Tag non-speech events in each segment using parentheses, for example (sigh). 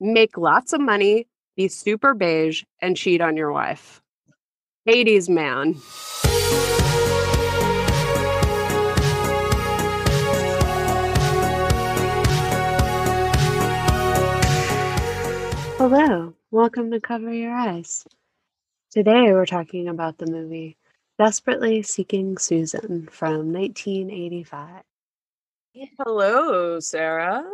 make lots of money, be super beige, and cheat on your wife. Hades man. Hello, welcome to Cover Your Eyes. Today we're talking about the movie Desperately Seeking Susan from 1985. Hello, Sarah.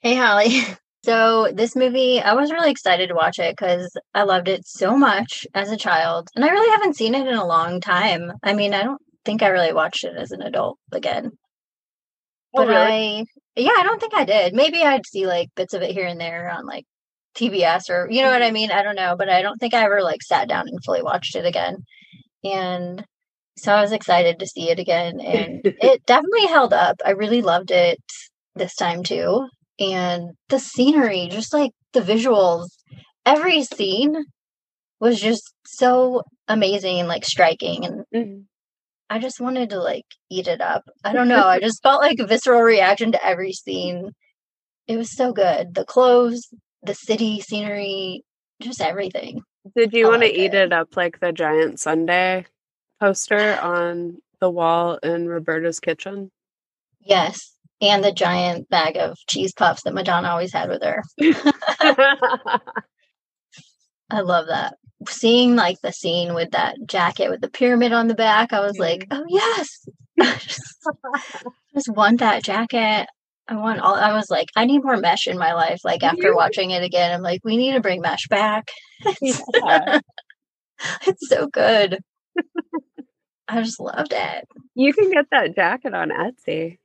Hey, Holly. (laughs) So, this movie, I was really excited to watch it because I loved it so much as a child. And I really haven't seen it in a long time. I mean, I don't think I really watched it as an adult again. Oh, But really? I, yeah, I don't think I did. Maybe I'd see like bits of it here and there on like TBS or, you know what I Mm-hmm. mean? I don't know. But I don't think I ever like sat down and fully watched it again. And so I was excited to see it again. And (laughs) it definitely held up. I really loved it this time too. And the scenery, just like the visuals, every scene was just so amazing and like striking. And Mhm. I just wanted to like eat it up. I (laughs) don't know. I just felt like a visceral reaction to every scene. It was so good. The clothes, the city scenery, just everything. Did you I want to eat it. it up like the giant sundae poster on the wall in Roberta's kitchen? Yes. And the giant bag of cheese puffs that Madonna always had with her. (laughs) I love that. Seeing like the scene with that jacket with the pyramid on the back, I was like, mm-hmm. oh yes. (laughs) I just, just want that jacket. I want all I was like, I need more mesh in my life. Like after watching it again, I'm like, we need to bring mesh back. Yeah. (laughs) it's so good. I just loved it. You can get that jacket on Etsy.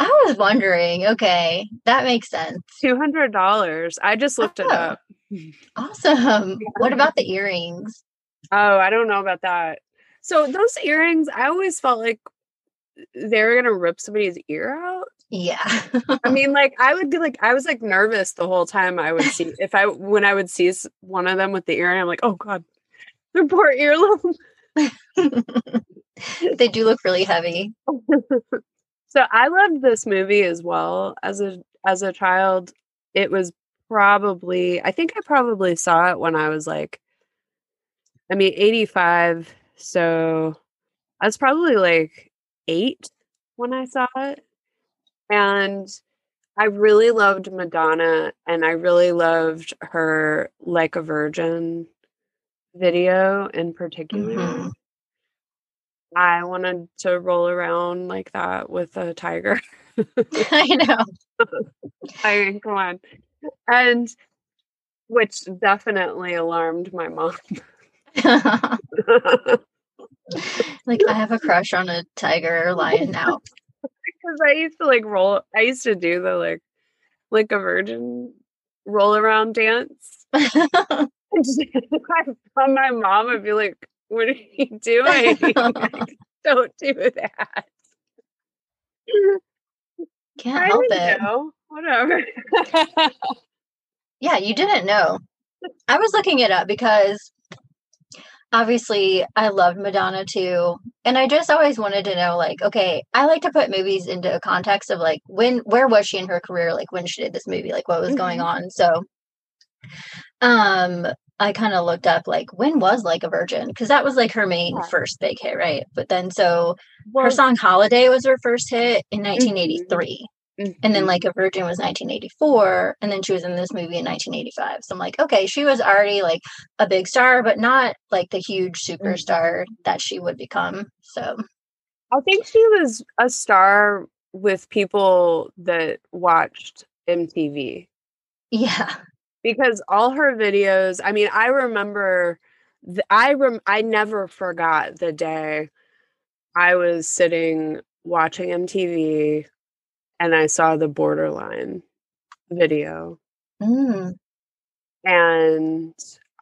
I was wondering, okay, that makes sense. $200. I just looked it Oh. up. (laughs) Awesome. What about the earrings? Oh, I don't know about that. So those earrings, I always felt like they were gonna rip somebody's ear out. Yeah. I (laughs) mean, like I would be like, I was like nervous the whole time I would see if I when I would see one of them with the earring, I'm like, oh god, their poor earlobe. (laughs) they do look really heavy. So I loved this movie as well as a as a child. It was probably I think I probably saw it when I was like I mean 85 so I was probably like 8 when I saw it and I really loved Madonna and I really loved her like a virgin video in particular. Mhm. I wanted to roll around like that with a tiger. (laughs) I know. (laughs) I mean, come on. And which definitely alarmed my mom. (laughs) like I have a crush on a tiger or lion now. Because I used to like roll, I used to do the like, like a virgin roll around dance. And my mom would be like, What are you (laughs) doing? (laughs) Don't do that. Can't I help it. know. Whatever. Yeah, you didn't know. I was looking it up because obviously I loved Madonna too. And I just always wanted to know like, okay, I like to put movies into a context of like when where was she in her career? Like when she did this movie, like what was going Mhm. on. So um I kind of looked up like when was like a virgin? Because that was like her main Yeah. first big hit, right? But then so well, her song Holiday was her first hit in 1983. And then mhm. like a virgin was 1984 and then she was in this movie in 1985 so i'm like okay she was already like a big star but not like the huge superstar that she would become so I think she was a star with people that watched MTV yeah because all her videos, I mean, I remember th- I rem- I never forgot the day I was sitting watching MTV and I saw the borderline video mm, and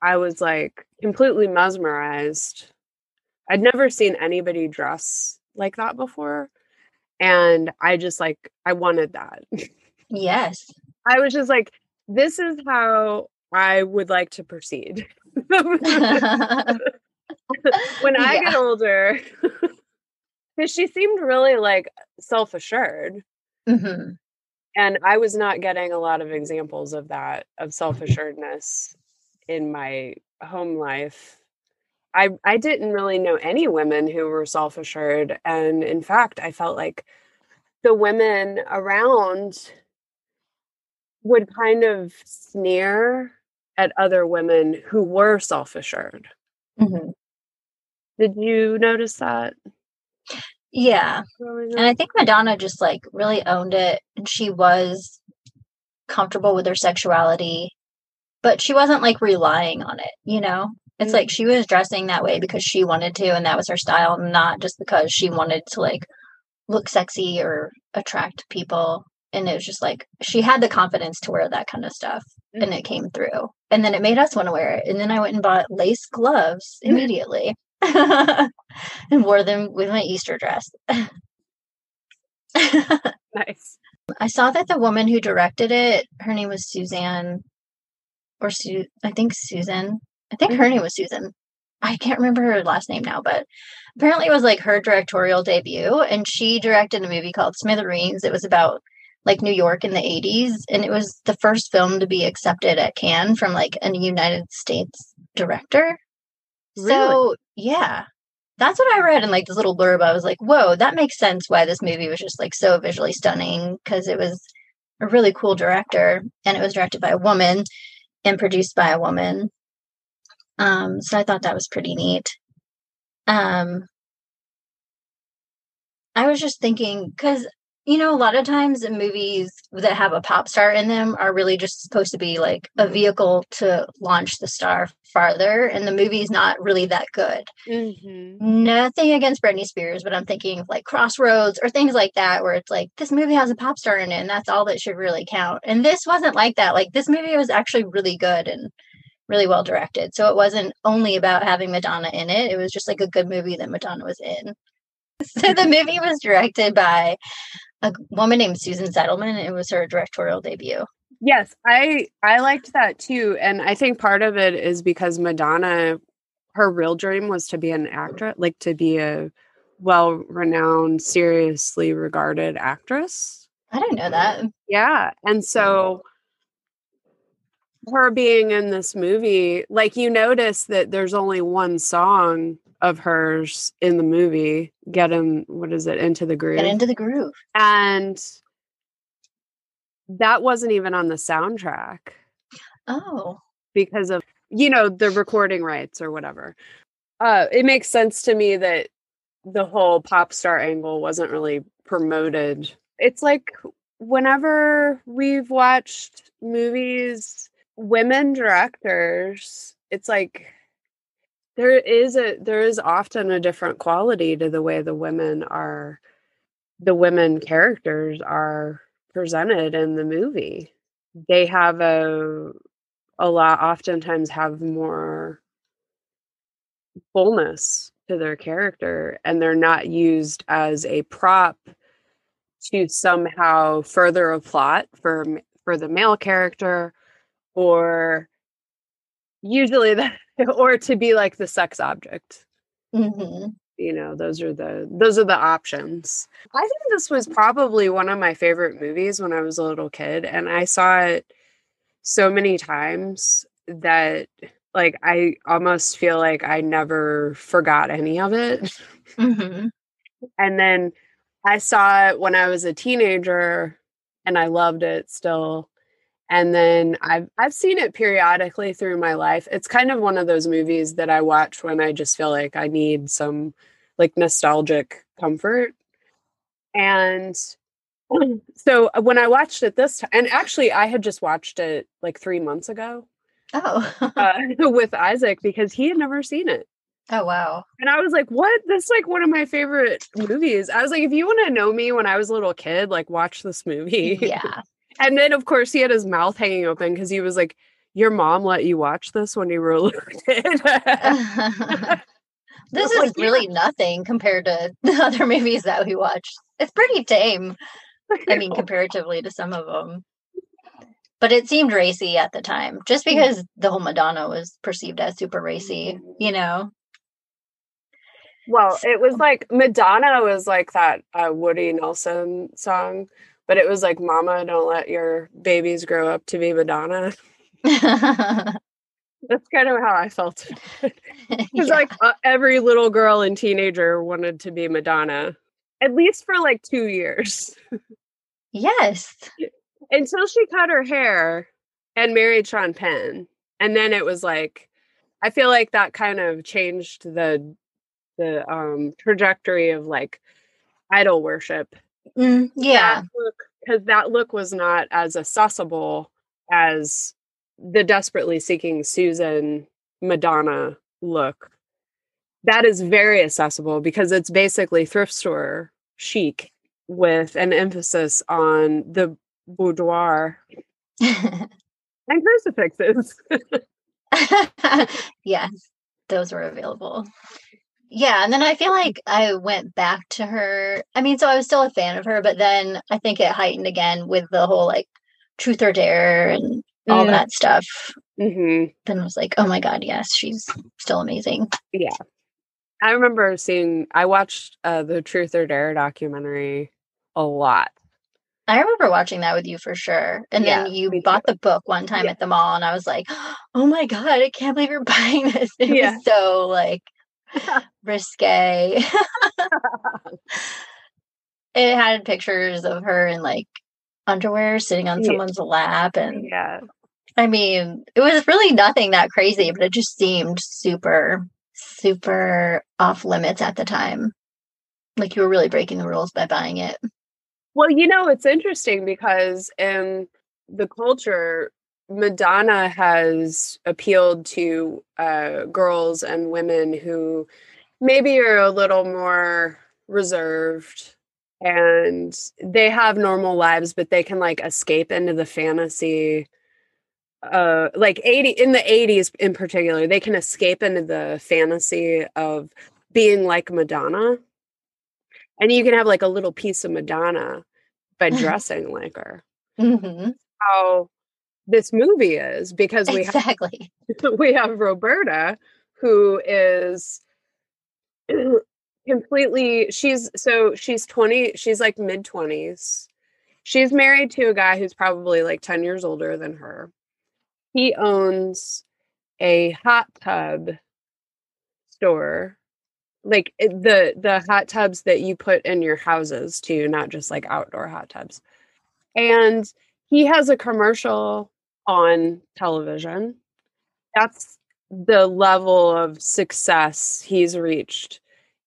I was like completely mesmerized. I'd never seen anybody dress like that before. And I just like, I wanted that. (laughs) yes I was just like, this is how I would like to proceed. (laughs) (laughs) when I Yeah. get older, (laughs) because she seemed really like self assured. hmm and I was not getting a lot of examples of that of self assuredness in my home life. I I didn't really know any women who were self assured, and in fact, I felt like the women around would kind of sneer at other women who were self assured. Mm-hmm. Did you notice that? Yeah. And I think Madonna just like really owned it and she was comfortable with her sexuality, but she wasn't like relying on it, you know? It's mm-hmm. like she was dressing that way because she wanted to and that was her style, not just because she wanted to like look sexy or attract people. And it was just like she had the confidence to wear that kind of stuff mm-hmm. and it came through. And then it made us want to wear it. And then I went and bought lace gloves immediately. (laughs) and wore them with my Easter dress. (laughs) nice. I saw that the woman who directed it, her name was Suzanne, or Su- I think Susan. I think her mm-hmm. name was Susan. I can't remember her last name now, but apparently it was like her directorial debut, and she directed a movie called Smithereens. It was about like New York in the 80s, and it was the first film to be accepted at Cannes from like a United States director. Really? So yeah, that's what I read in like this little blurb. I was like, whoa, that makes sense why this movie was just like so visually stunning because it was a really cool director and it was directed by a woman and produced by a woman. Um, so I thought that was pretty neat. Um, I was just thinking because you know, a lot of times movies that have a pop star in them are really just supposed to be like a vehicle to launch the star farther, and the movie's not really that good. Mm-hmm. Nothing against Britney Spears, but I'm thinking of like Crossroads or things like that, where it's like this movie has a pop star in it, and that's all that should really count. And this wasn't like that. Like this movie was actually really good and really well directed. So it wasn't only about having Madonna in it, it was just like a good movie that Madonna was in. (laughs) So the movie was directed by a woman named Susan Seidelman. It was her directorial debut. Yes, I I liked that too, and I think part of it is because Madonna, her real dream was to be an actress, like to be a well-renowned, seriously regarded actress. I didn't know that. Yeah, and so her being in this movie, like you notice that there's only one song of hers in the movie get him what is it into the groove. get into the groove. And that wasn't even on the soundtrack. Oh. Because of you know the recording rights or whatever. Uh it makes sense to me that the whole pop star angle wasn't really promoted. It's like whenever we've watched movies women directors it's like there is a there is often a different quality to the way the women are the women characters are presented in the movie. They have a a lot oftentimes have more fullness to their character and they're not used as a prop to somehow further a plot for for the male character or usually (laughs) that (laughs) or to be like the sex object mm-hmm. you know those are the those are the options i think this was probably one of my favorite movies when i was a little kid and i saw it so many times that like i almost feel like i never forgot any of it mm-hmm. (laughs) and then i saw it when i was a teenager and i loved it still and then I've I've seen it periodically through my life. It's kind of one of those movies that I watch when I just feel like I need some like nostalgic comfort. And (clears throat) so uh, when I watched it this time, and actually I had just watched it like three months ago. Oh, uh, (laughs) (laughs) with Isaac because he had never seen it. Oh wow! And I was like, "What? That's like one of my favorite movies." I was like, "If you want to know me when I was a little kid, like watch this movie." Yeah. And then, of course, he had his mouth hanging open because he was like, Your mom let you watch this when you were (laughs) little (laughs) (laughs) this is like, really yeah. nothing compared to the other movies that we watched. It's pretty tame. I mean, comparatively to some of them. But it seemed racy at the time, just mm. because the whole Madonna was perceived as super racy, you know? Well, it was like Madonna was like that uh, Woody Nelson song but it was like, Mama, don't let your babies grow up to be Madonna. (laughs) That's kind of how I felt. (laughs) Because Yeah. like uh, every little girl and teenager wanted to be Madonna, at least for like two years yes. (laughs) until she cut her hair and married Sean Penn. And then it was like, I feel like that kind of changed the the um trajectory of like idol worship. Mm, yeah. because that look was not as accessible as the desperately seeking Susan Madonna look. That is very accessible because it's basically thrift store chic with an emphasis on the boudoir (laughs) and crucifixes. (laughs) (laughs) yes, those were available. Yeah, and then I feel like I went back to her. I mean, so I was still a fan of her, but then I think it heightened again with the whole like truth or dare and all Mm. that stuff. hmm Then I was like, oh my God, yes, she's still amazing. Yeah. I remember seeing, I watched uh, the Truth or Dare documentary a lot. I remember watching that with you for sure. And Yeah, then you bought the book one time Yeah. at the mall, and I was like, (gasps) oh my God, I can't believe you're (laughs) buying this. It Yeah. was so like (laughs) risque. it had pictures of her in like underwear sitting on Yeah. someone's lap. And yeah. I mean, it was really nothing that crazy, but it just seemed super, super off limits at the time. Like you were really breaking the rules by buying it. Well, you know, it's interesting because in the culture, Madonna has appealed to uh, girls and women who maybe are a little more reserved and they have normal lives, but they can like escape into the fantasy. Uh, like 80 in the 80s in particular, they can escape into the fantasy of being like Madonna. And you can have like a little piece of Madonna by (laughs) dressing like her. hmm How this movie is because we have (laughs) we have Roberta who is (clears throat) completely she's so she's 20 she's like mid 20s she's married to a guy who's probably like 10 years older than her. He owns a hot tub store. Like the the hot tubs that you put in your houses too not just like outdoor hot tubs. And he has a commercial on television that's the level of success he's reached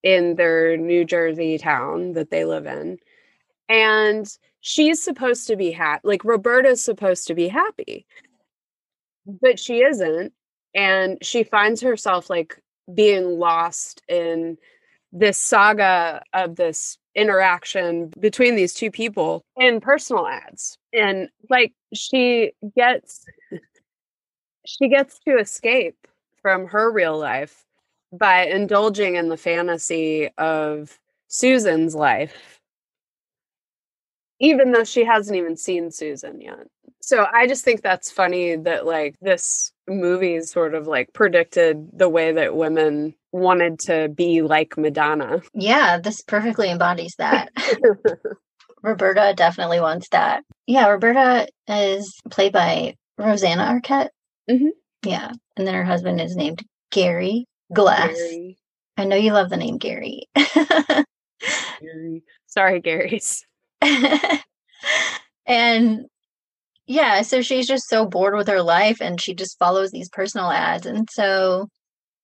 in their New Jersey town that they live in. And she's supposed to be happy. Like Roberta's supposed to be happy, but she isn't. And she finds herself like being lost in this saga of this interaction between these two people in personal ads. And like she gets she gets to escape from her real life by indulging in the fantasy of Susan's life, even though she hasn't even seen Susan yet. So I just think that's funny that like this movie sort of like predicted the way that women wanted to be like Madonna. Yeah, this perfectly embodies that. (laughs) (laughs) Roberta definitely wants that. Yeah, Roberta is played by Rosanna Arquette. Mhm. Yeah, and then her husband is named Gary Glass. Gary, I know you love the name Gary. Gary. Sorry, Gary's. (laughs) and yeah, so she's just so bored with her life and she just follows these personal ads. And so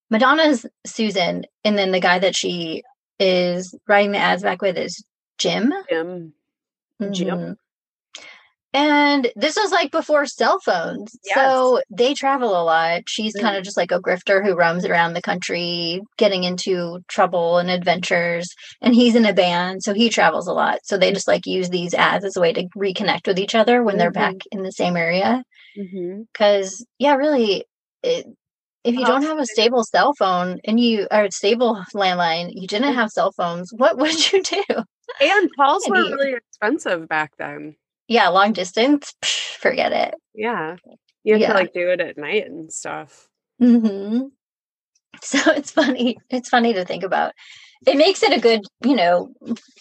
Madonna's Susan, and then the guy that she is writing the ads back with is Jim. Jim. Jim. Mm-hmm. And this was like before cell phones. Yes. So they travel a lot. She's Mm. kind of just like a grifter who roams around the country getting into trouble and adventures. And he's in a band, so he travels a lot. So they just like use these ads as a way to reconnect with each other when they're Mhm. back in the same area. Mm-hmm. Because, yeah, really, it, if you Oh, don't have a stable cell phone and you are a stable landline, you Mm. didn't have cell phones, what would (laughs) you do? And calls were really expensive back then. Yeah, long distance, psh, forget it. Yeah. You have Yeah. to like do it at night and stuff. hmm (laughs) So it's funny. It's funny to think about. it makes it a good, you know,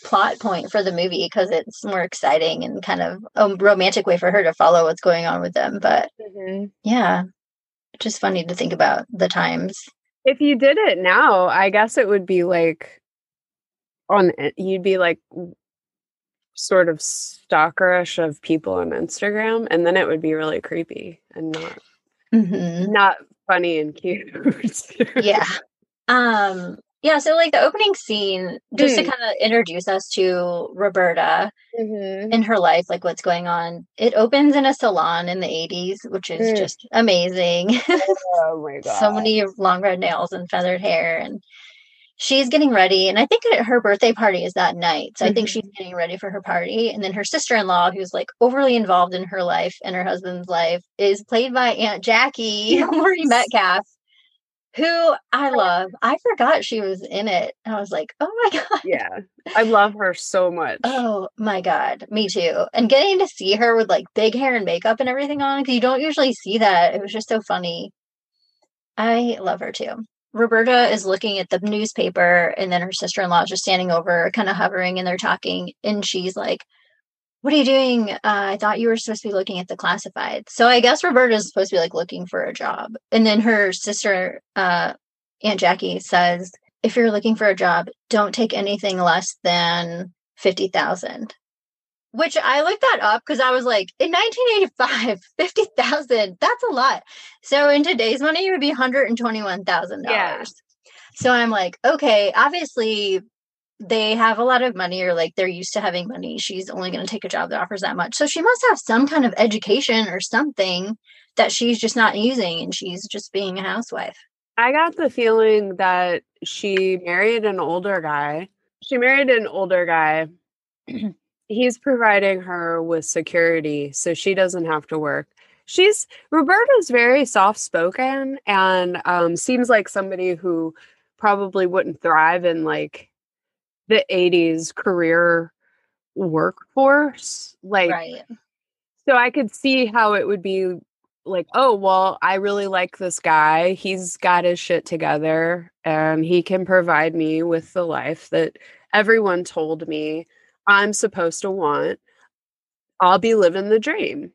plot point for the movie because it's more exciting and kind of a romantic way for her to follow what's going on with them. But Mhm. yeah, just funny to think about the times. If you did it now, I guess it would be like on you'd be like sort of stalkerish of people on Instagram, and then it would be really creepy and not hmm not funny and cute. (laughs) Yeah. Um, yeah, so like the opening scene, just to Mm. kind of introduce us to Roberta Mhm. in her life, like what's going on. It opens in a salon in the 80s, which is Mm. just amazing. (laughs) Oh my god! so many long red nails and feathered hair and she's getting ready and i think her birthday party is that night so i think she's mm-hmm. getting ready for her party and then her sister-in-law who's like overly involved in her life and her husband's life is played by aunt jackie (laughs) (laughs) Yes. metcalf who i oh, love i forgot she was in it i was like oh my (laughs) god Yeah, I love her so much. Oh my god, me too. And getting to see her with like big hair and makeup and everything on, because you don't usually see that. It was just so funny. I love her too. Roberta is looking at the newspaper, and then her sister in law is just standing over, kind of hovering, and they're talking. And she's like, What are you doing? Uh, I thought you were supposed to be looking at the classified. So I guess Roberta is supposed to be like looking for a job. And then her sister, uh, Aunt Jackie, says, If you're looking for a job, don't take anything less than 50,000. Which I looked that up because I was like, in 1985, (laughs) 50,000, that's a lot. So in today's money, it would be $121,000. Yeah. So I'm like, okay, obviously they have a lot of money or like they're used to having money. She's only going to take a job that offers that much. So she must have some kind of education or something that she's just not using and she's just being a housewife. I got the feeling that she married an older guy. She married an older guy. (clears throat) He's providing her with security so she doesn't have to work. She's Roberta's very soft spoken and um, seems like somebody who probably wouldn't thrive in like the 80s career workforce. Like, Right. so I could see how it would be like, oh, well, I really like this guy. He's got his shit together and he can provide me with the life that everyone told me I'm supposed to want. I'll be living the dream.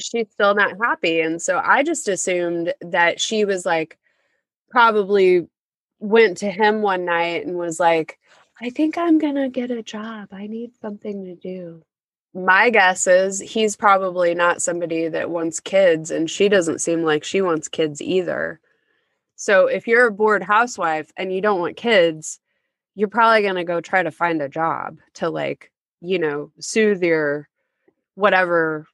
She's still not happy. And so I just assumed that she was like, probably went to him one night and was like, I think I'm going to get a job. I need something to do my guess is he's probably not somebody that wants kids and she doesn't seem like she wants kids either so if you're a bored housewife and you don't want kids you're probably going to go try to find a job to like you know soothe your whatever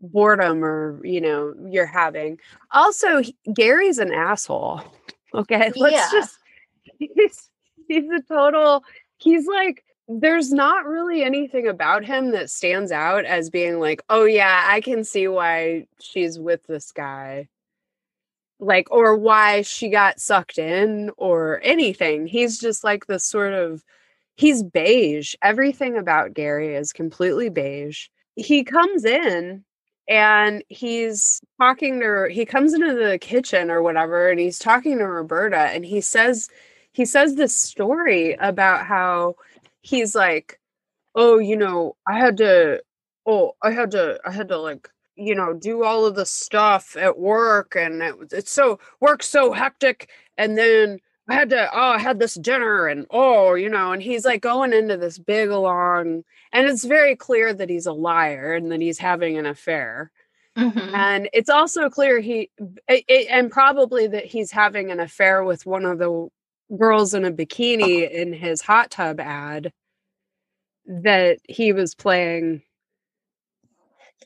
boredom or you know you're having also he- gary's an asshole (laughs) okay let's Yeah. just (laughs) he's, he's a total he's like there's not really anything about him that stands out as being like, oh yeah, I can see why she's with this guy. Like, or why she got sucked in or anything. He's just like the sort of he's beige. Everything about Gary is completely beige. He comes in and he's talking to he comes into the kitchen or whatever, and he's talking to Roberta and he says he says this story about how he's like, oh, you know, I had to, oh, I had to, I had to like, you know, do all of the stuff at work, and it, it's so work so hectic, and then I had to, oh, I had this dinner, and oh, you know, and he's like going into this big long, and it's very clear that he's a liar and that he's having an affair. Mhm. And it's also clear he, it, it- and probably that he's having an affair with one of the girls in a bikini in his hot tub ad that he was playing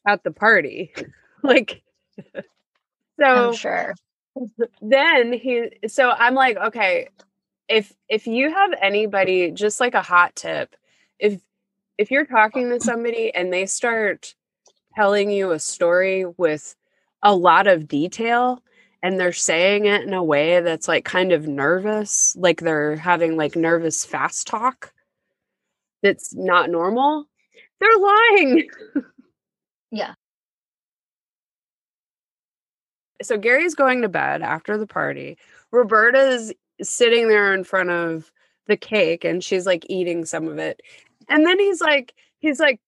at the party. (laughs) like, so I'm sure. Then he so i'm like okay if if you have anybody just like a hot tip if if you're talking to somebody and they start telling you a story with a lot of detail and they're saying it in a way that's like kind of nervous like they're having like nervous fast talk that's not normal they're lying Yeah. So Gary's going to bed after the party. Roberta's sitting there in front of the cake and she's like eating some of it. And then he's like, he's like,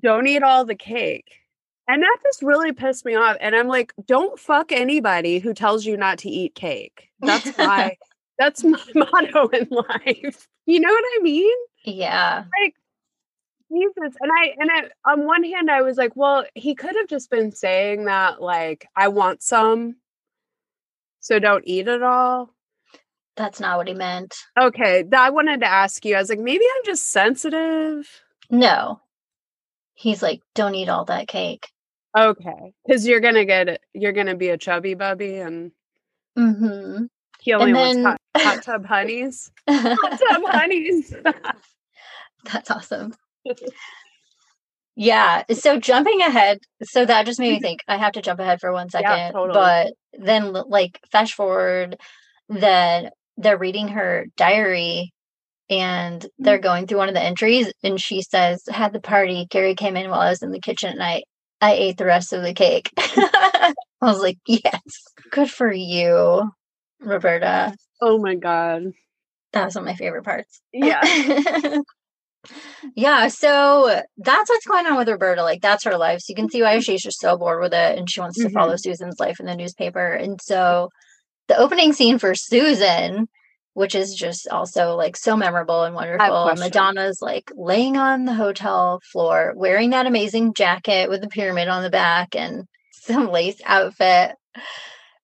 don't eat all the cake. And that just really pissed me off. And I'm like, don't fuck anybody who tells you not to eat cake. That's my (laughs) that's my (laughs) motto in life. You know what I mean? Yeah. Like Jesus. And I and I on one hand I was like, well, he could have just been saying that like I want some. So don't eat it all. That's not what he meant. Okay. I wanted to ask you. I was like, maybe I'm just sensitive. No. He's like, don't eat all that cake. Okay. Because you're gonna get. You're gonna be a chubby bubby and Mm-hmm. he only And wants hot, hot tub honeys. (laughs) Hot tub honeys. (laughs) That's awesome. Yeah. So jumping ahead, so that just made me mm-hmm. think I have to jump ahead for one second. totally. But then, like, flash forward, then they're reading her diary and they're mm-hmm. going through one of the entries. And she says, Had the party. Gary came in while I was in the kitchen and I, I ate the rest of the cake. (laughs) I was like, Yes, good for you, Roberta. oh my god. That was one of my favorite parts. Yeah. (laughs) yeah, so that's what's going on with Roberta. Like that's her life. So you can see why she's just so bored with it and she wants to Mhm. follow Susan's life in the newspaper. And so the opening scene for Susan, which is just also like so memorable and wonderful. Madonna's like laying on the hotel floor, wearing that amazing jacket with the pyramid on the back and (laughs) some lace outfit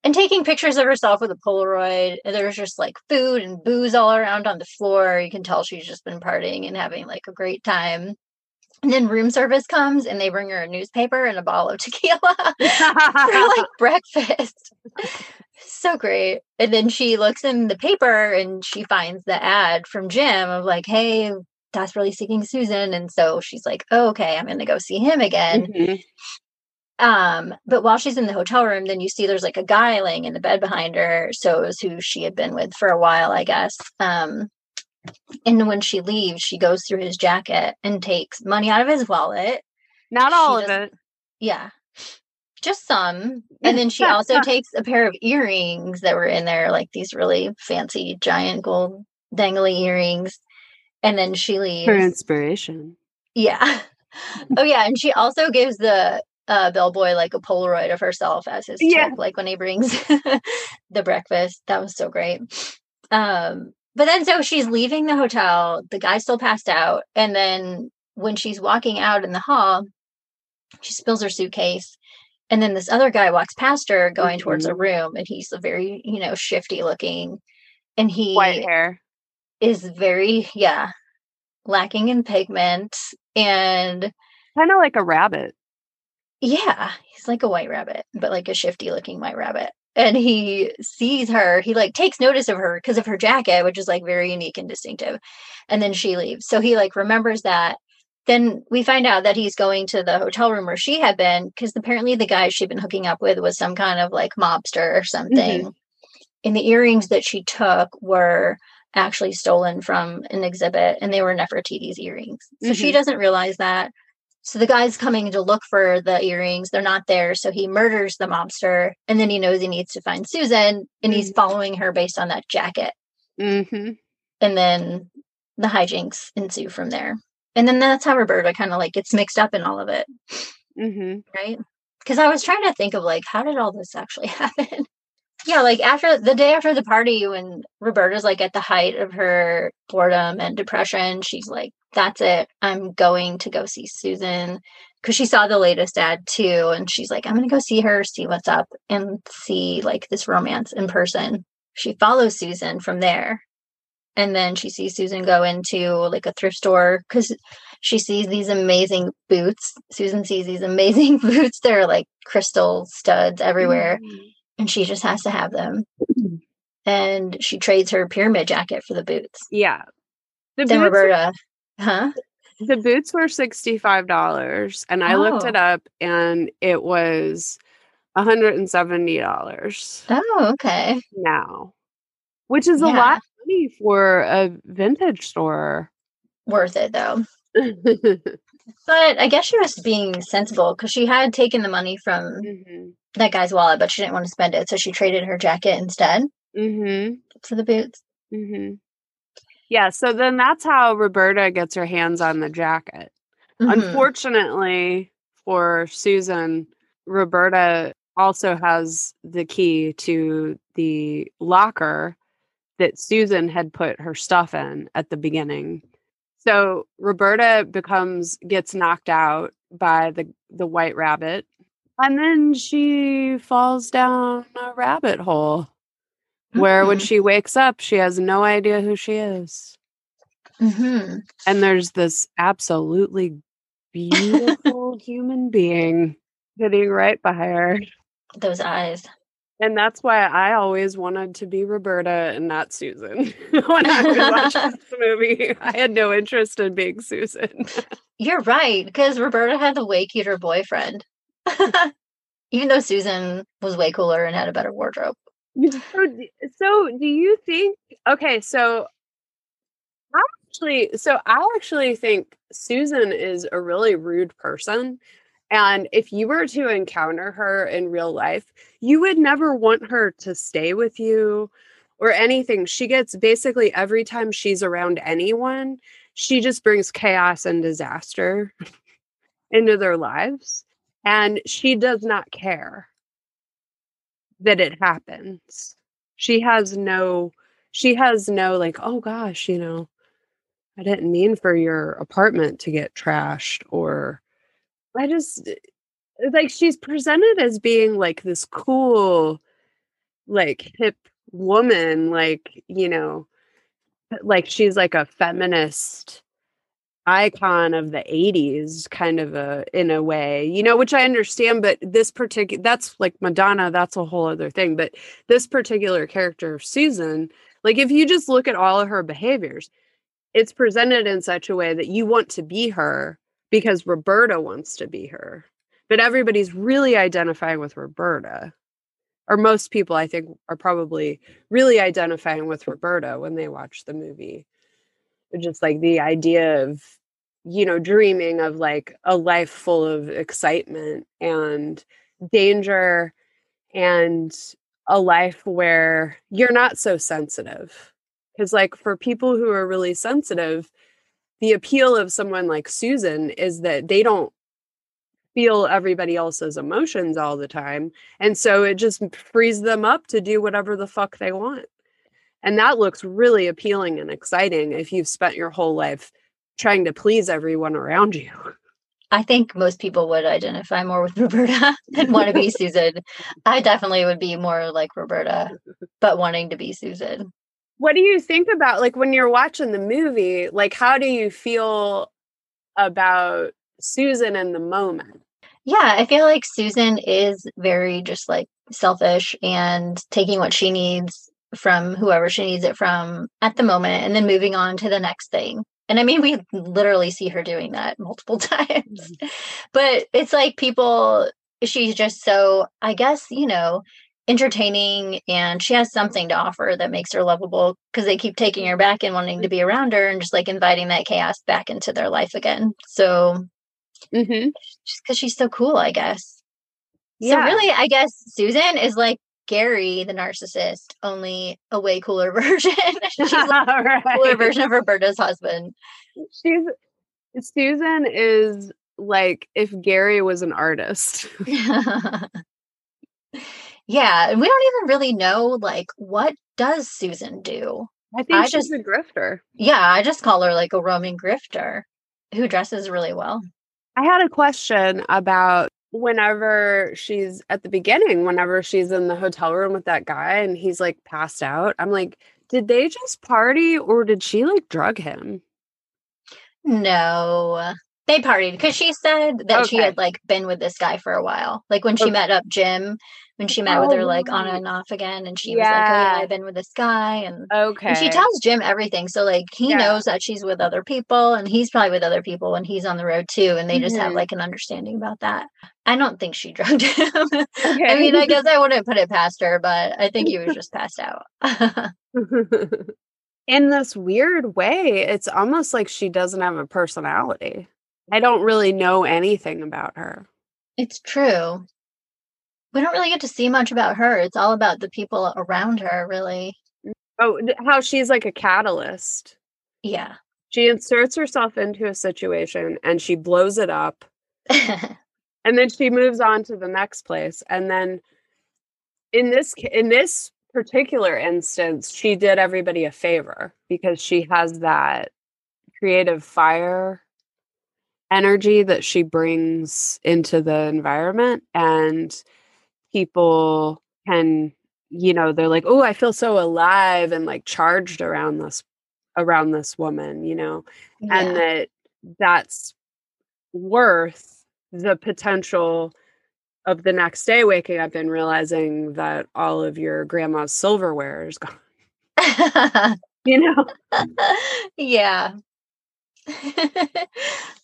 and taking pictures of herself with a Polaroid. There's just like food and booze all around on the floor. You can tell she's just been partying and having like a great time. And then room service comes and they bring her a newspaper and a bottle of (laughs) tequila for like (laughs) breakfast. so great. And then she looks in the paper and she finds the ad from Jim of like, hey, desperately seeking Susan. And so she's like, oh, okay, I'm going to go see him again. Mhm. Um, but while she's in the hotel room, then you see there's like a guy laying in the bed behind her. So it was who she had been with for a while, I guess. Um, and when she leaves, she goes through his jacket and takes money out of his wallet. Not She all of doesn't- it. Yeah. Just some. And then she also (laughs) takes a pair of earrings that were in there, like these really fancy giant gold dangly earrings. And then she leaves. For inspiration. Yeah. (laughs) Oh yeah, and she also gives the uh, bellboy like a Polaroid of herself as his Yeah. tip, like when he brings (laughs) the breakfast. That was so great. Um, but then so she's leaving the hotel. The guy still passed out, and then when she's walking out in the hall, she spills her suitcase. And then this other guy walks past her going towards a Mhm. room, and he's a very, you know, shifty looking. And he White hair. is very, yeah, lacking in pigment. And Kind of like a rabbit. Yeah, he's like a white rabbit, but like a shifty looking white rabbit. And he sees her, he like takes notice of her because of her jacket, which is like very unique and distinctive. And then she leaves. So he like remembers that. Then we find out that he's going to the hotel room where she had been because apparently the guy she'd been hooking up with was some kind of like mobster or something. And the earrings that she took were actually stolen from an exhibit and they were Nefertiti's earrings. So she Mhm. doesn't realize that. So the guy's coming to look for the earrings. They're not there. So he murders the mobster. And then he knows he needs to find Susan and he's Mhm. following her based on that jacket. Mm-hmm. And then the hijinks ensue from there. And then that's how Roberta kind of like gets mixed up in all of it, Mm-hmm. right? Because I was trying to think of like, how did all this actually (laughs) happen? Yeah, like after the day after the party, when Roberta's like at the height of her boredom and depression, she's like, that's it. I'm going to go see Susan because she saw the latest ad too. And she's like, I'm going to go see her, see what's up, and see like this romance in person. She follows Susan from there. And then she sees Susan go into like a thrift store because she sees these amazing boots. Susan sees these amazing (laughs) boots. They're like crystal studs everywhere mm-hmm. And she just has to have them. And she trades her pyramid jacket for the boots. Yeah. The Then boots, Roberta, huh? the boots were $65 and I looked Oh. it up and it was $170 Oh, okay. now, which is a Yeah. lot of money for a vintage store. Worth it though. (laughs) But I guess she was being sensible because she had taken the money from Mhm. That guy's wallet, but she didn't want to spend it. So she traded her jacket instead Mhm. for the boots. Mhm. Yeah, so then that's how Roberta gets her hands on the jacket. Mhm. Unfortunately for Susan, Roberta also has the key to the locker that Susan had put her stuff in at the beginning. So Roberta becomes gets knocked out by the the white rabbit and then she falls down a rabbit hole where when Mhm. she wakes up she has no idea who she is. Mhm. And there's this absolutely beautiful human being sitting right by her. Those eyes. And that's why I always wanted to be Roberta and not Susan. (laughs) when I was watching (laughs) this movie, I had no interest in being Susan. You're right, because Roberta had the way cuter boyfriend. (laughs) Even though Susan was way cooler and had a better wardrobe. so, so do you think? Okay, so I actually, so I actually think Susan is a really rude person. And if you were to encounter her in real life, you would never want her to stay with you or anything. She gets basically every time she's around anyone, she just brings chaos and disaster (laughs) into their lives. And she does not care that it happens. She has no, she has no, like, oh gosh, you know, I didn't mean for your apartment to get trashed or I just eh, like she's presented as being like this cool like hip woman like you know like she's like a feminist icon of the 80s kind of a in a way you know which i understand but this particular that's like madonna that's a whole other thing but this particular character susan like if you just look at all of her behaviors it's presented in such a way that you want to be her because roberta wants to be her but everybody's really identifying with roberta or most people i think are probably really identifying with roberta when they watch the movie. Just like the idea of you know dreaming of like a life full of excitement and danger and a life where you're not so sensitive. Because like for people who are really sensitive the appeal of someone like susan is that they don't feel everybody else's emotions all the time and so it just frees them up to do whatever the fuck they want. And that looks really appealing and exciting if you've spent your whole life trying to please everyone around you. I think most people would identify more with (laughs) Roberta than want to be Susan. I definitely would be more like Roberta, but wanting to be Susan. What do you think about like when you're watching the movie? Like, how do you feel about Susan in the moment? Yeah, I feel like Susan is very just like selfish and taking what she needs from whoever she needs it from at the moment and then moving on to the next thing. And I mean, we literally see her doing that multiple (laughs) times. But it's like people, she's just so, I guess, you know, entertaining and she has something to offer that makes her lovable because they keep taking her back and wanting to be around her and just like inviting that chaos back into their life again. So Mm-hmm. just because she's so cool, I guess. Yeah. So really, I guess Susan is like Gary, the narcissist, only a way cooler (laughs) version. (laughs) she's like a cooler version of Roberta's husband. She's Susan is like if Gary was an artist. (laughs) yeah, and we don't even really know like what does Susan do. I think I she's just- a grifter. Yeah, I just call her like a roaming grifter who dresses really well. I had a question about whenever she's at the beginning, whenever she's in the hotel room with that guy and he's like passed out. I'm like, did they just party or did she like drug him? No, they partied because she said that she had like been with this guy for a while. Like when she Okay. met up Jim, when she met with Oh, her like on and off again, and she was like, "Oh yeah, Yeah. I've been with this guy," and Okay. and she tells Jim everything. So like he Yeah. knows that she's with other people, and he's probably with other people when he's on the road too, and they just have Mhm. like an understanding about that. I don't think she (laughs) drugged him. I mean, I guess (laughs) I wouldn't put it past her, but I think he was just passed out. (laughs) in this weird way, it's almost like she doesn't have a personality. I don't really know anything about her. It's true. We don't really get to see much about her. It's all about the people around her, really. Mm. Oh, how she's like a catalyst. Yeah. She inserts herself into a situation and she blows it up. (laughs) and then she moves on to the next place. And then in this in this particular instance, she did everybody a favor because she has that creative fire energy that she brings into the environment and people can you know they're like oh i feel so alive and like charged around this around this woman you know yeah. and that that's worth the potential of the next day waking up and realizing that all of your grandma's silverware is gone. (laughs) (laughs) You know? Yeah. (laughs)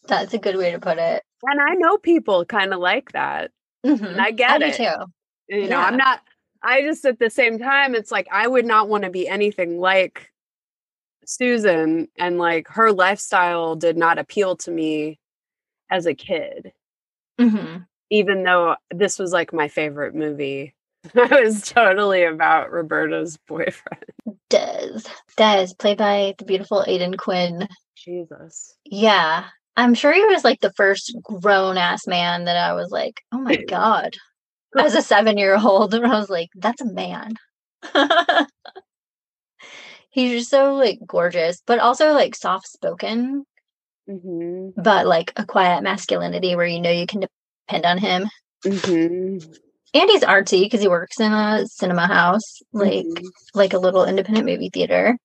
That's a good way to put it. And i know people kind of like that mm-hmm. and i get I it too you know i'm not i just at the same time it's like i would not want to be anything like susan and like her lifestyle did not appeal to me as a kid mm-hmm even though this was like my favorite movie. (laughs) I was totally about Roberta's boyfriend. Des. Des, played by the beautiful Aidan Quinn. Jesus. Yeah. I'm sure he was like the first grown ass man that I was like, oh my (laughs) God. As a seven year old, and I was like, that's a man. (laughs) He's just so like gorgeous, but also like soft spoken, mm-hmm. but like a quiet masculinity where you know you can depend on him. Mm-hmm. And he's artsy because he works in a cinema house, like mm-hmm. like a little independent movie theater.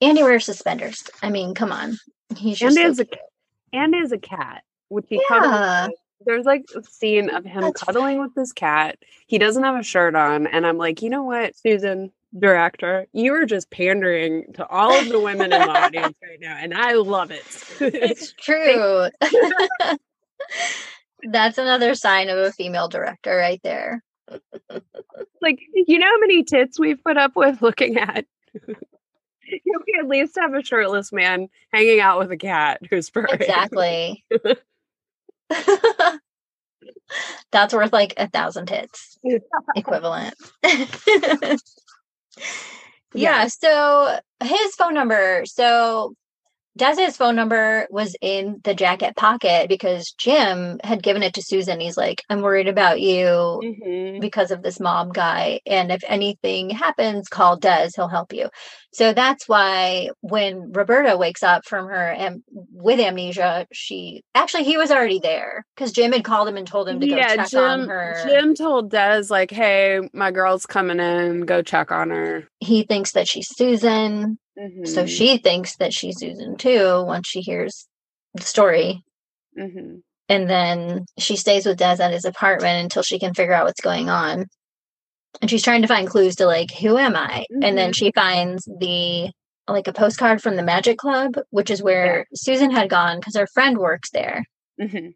And he wears suspenders. I mean, come on. He's just and so is a and is a cat, which he yeah. There's like a scene of him That's cuddling with this cat. He doesn't have a shirt on, and I'm like, you know what, Susan, director, you are just pandering to all of the women in the (laughs) audience right now, and I love it. It's (laughs) true. (laughs) That's another sign of a female director right there. like, you know how many tits we've put up with looking at? (laughs) you can at least have a shirtless man hanging out with a cat who's purring. Exactly. (laughs) That's worth like a thousand hits (laughs) equivalent. yeah. yeah. So his phone number. So Des's phone number was in the jacket pocket because Jim had given it to Susan. He's like, I'm worried about you mm-hmm. because of this mob guy. And if anything happens, call Des, he'll help you. So that's why when Roberta wakes up from her and with amnesia, she actually he was already there because Jim had called him and told him to go check Jim, on her. Jim told Des, like, hey, my girl's coming in, go check on her. He thinks that she's Susan. Mm-hmm. So she thinks that she's Susan too once she hears the story. Mm-hmm. And then she stays with Des at his apartment until she can figure out what's going on. And she's trying to find clues to like, who am I? Mm-hmm. And then mm-hmm. she finds the like a postcard from the Magic Club, which is where yeah. Susan had gone because her friend works there. Mm-hmm.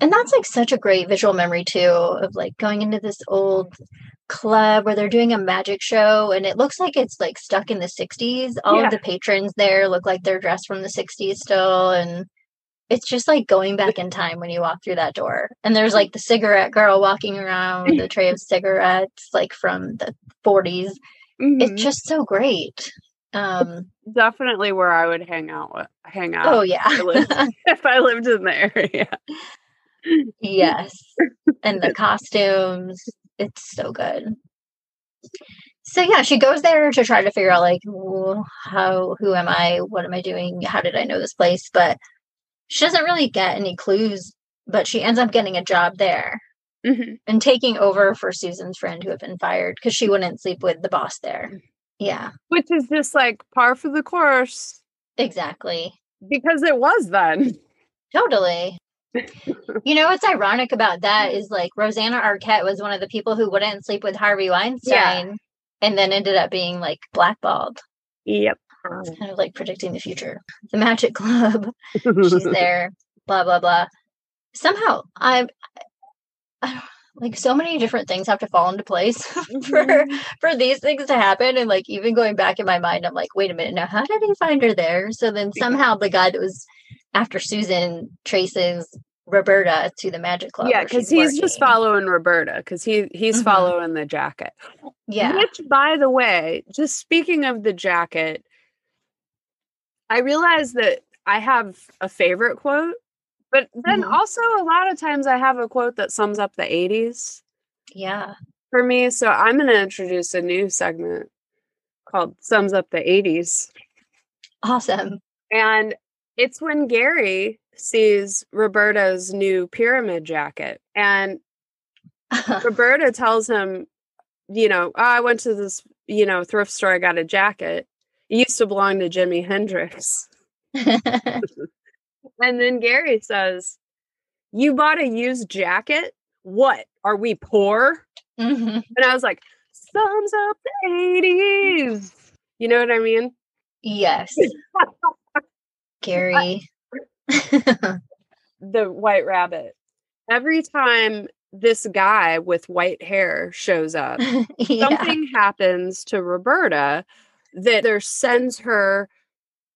And that's like such a great visual memory too of like going into this old club where they're doing a magic show and it looks like it's like stuck in the 60s all yeah. of the patrons there look like they're dressed from the 60s still and it's just like going back in time when you walk through that door. And there's like the cigarette girl walking around with a (laughs) tray of cigarettes like from the 40s mm-hmm. it's just so great. Um definitely where i would hang out with hang out oh yeah if I lived, (laughs) (laughs) if I lived in the area yes. And the costumes it's so good. So yeah, she goes there to try to figure out like how who am I? What am I doing? How did I know this place? But she doesn't really get any clues, but she ends up getting a job there. Mm-hmm. And taking over for Susan's friend who had been fired because she wouldn't sleep with the boss there. Mm. Yeah. Which is just like par for the course. Exactly. Because it was then. Totally you know what's ironic about that is like Rosanna Arquette was one of the people who wouldn't sleep with Harvey Weinstein yeah. and then ended up being like blackballed. Yep. It's kind of like predicting the future. The Magic Club. She's (laughs) there. Blah blah blah. Somehow I, I like so many different things have to fall into place (laughs) mm-hmm. for for these things to happen and like even going back in my mind i'm like wait a minute now how did he find her there so then somehow the guy that was after susan traces roberta to the magic club yeah because he's working. just following roberta because he he's mm-hmm. following the jacket yeah which by the way just speaking of the jacket I realize that I have a favorite quote, but then Mhm. also a lot of times I have a quote that sums up the 80s Yeah. for me. So I'm going to introduce a new segment called Sums Up the 80s. Awesome. And it's when Gary sees Roberta's new pyramid jacket. And (laughs) Roberta tells him, you know, "Oh, I went to this, you know, thrift store, I got a jacket. It used to belong to Jimi Hendrix. (laughs) (laughs) And then Gary says, You bought a used jacket? What? Are we poor? Mhm. And I was like, Sums up the 80s. You know what I mean? Yes. Gary. (laughs) The white rabbit. Every time this guy with white hair shows up, (laughs) yeah. something happens to Roberta that there sends her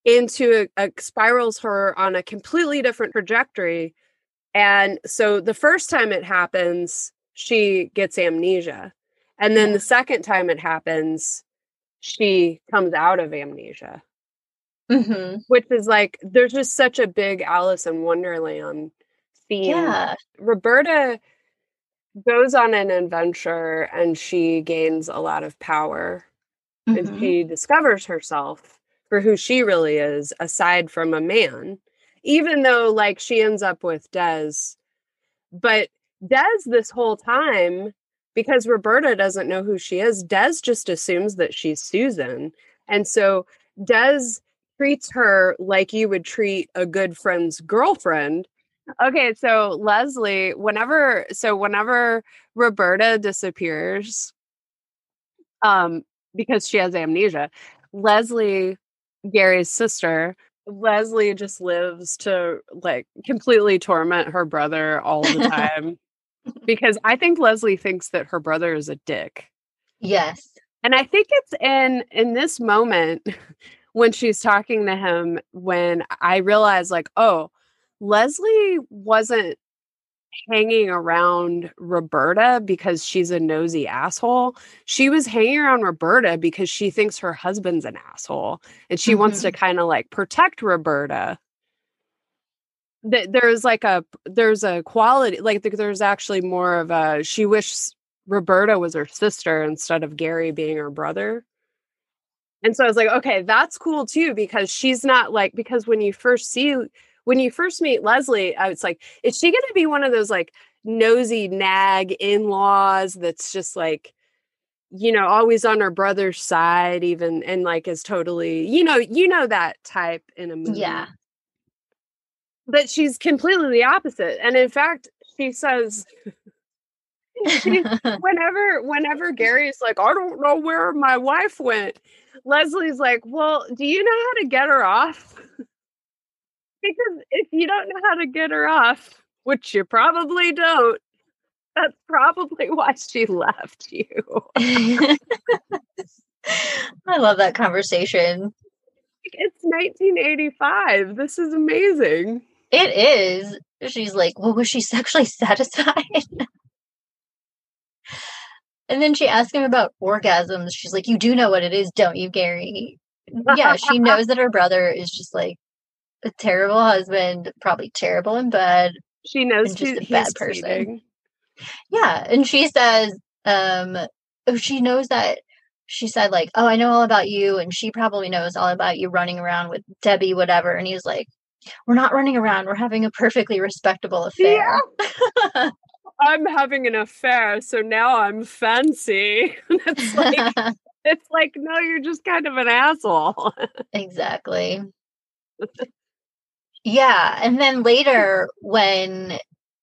into a, a spirals her on a completely different trajectory. And so the first time it happens, she gets amnesia. And then the second time it happens, she comes out of amnesia, hmm which is like there's just such a big Alice in Wonderland theme Yeah. Roberta goes on an adventure and she gains a lot of power and Mhm. she discovers herself for who she really is aside from a man even though like she ends up with Des but Des this whole time because Roberta doesn't know who she is Des just assumes that she's Susan and so Des treats her like you would treat a good friend's girlfriend Okay, so Leslie, whenever so whenever Roberta disappears, um, because she has amnesia, Leslie, Gary's sister, Leslie just lives to like completely torment her brother all the (laughs) time. because I think Leslie thinks that her brother is a dick. Yes. And I think it's in in this moment (laughs) when she's talking to him when I realized, like, oh, Leslie wasn't hanging around Roberta because she's a nosy asshole. She was hanging around Roberta because she thinks her husband's an asshole and she wants to mm-hmm. kind of like protect Roberta. That There's like a there's a quality like there's actually more of a she wishes Roberta was her sister instead of Gary being her brother. And so I was like, okay, that's cool too because she's not like because when you first see when you first meet Leslie, I was like, is she going to be one of those like nosy nag in-laws that's just like you know always on her brother's side even and like is totally you know you know that type in a movie Yeah. but she's completely the opposite and in fact she says (laughs) whenever whenever Gary's like, I don't know where my wife went, Leslie's like, Well, do you know how to get her off? (laughs) because if you don't know how to get her off, which you probably don't, that's probably (laughs) why she left you. I love that conversation. It's 1985. This is amazing. It is. She's like, well, was she sexually satisfied? And then she asks him about orgasms. She's like, you do know what it is, don't you, Gary? Yeah, she (laughs) knows that her brother is just like a terrible husband, probably terrible in bed. She knows just a bad person. cheating. Yeah, and she says, um, oh, she knows that. She said, like, oh, I know all about you, and she probably knows all about you running around with Debbie, whatever. And he's like, we're not running around. We're having a perfectly respectable affair. (laughs) I'm having an affair, so now I'm fancy. (laughs) it's like (laughs) it's like no, you're just kind of an asshole. exactly. Yeah, and then later when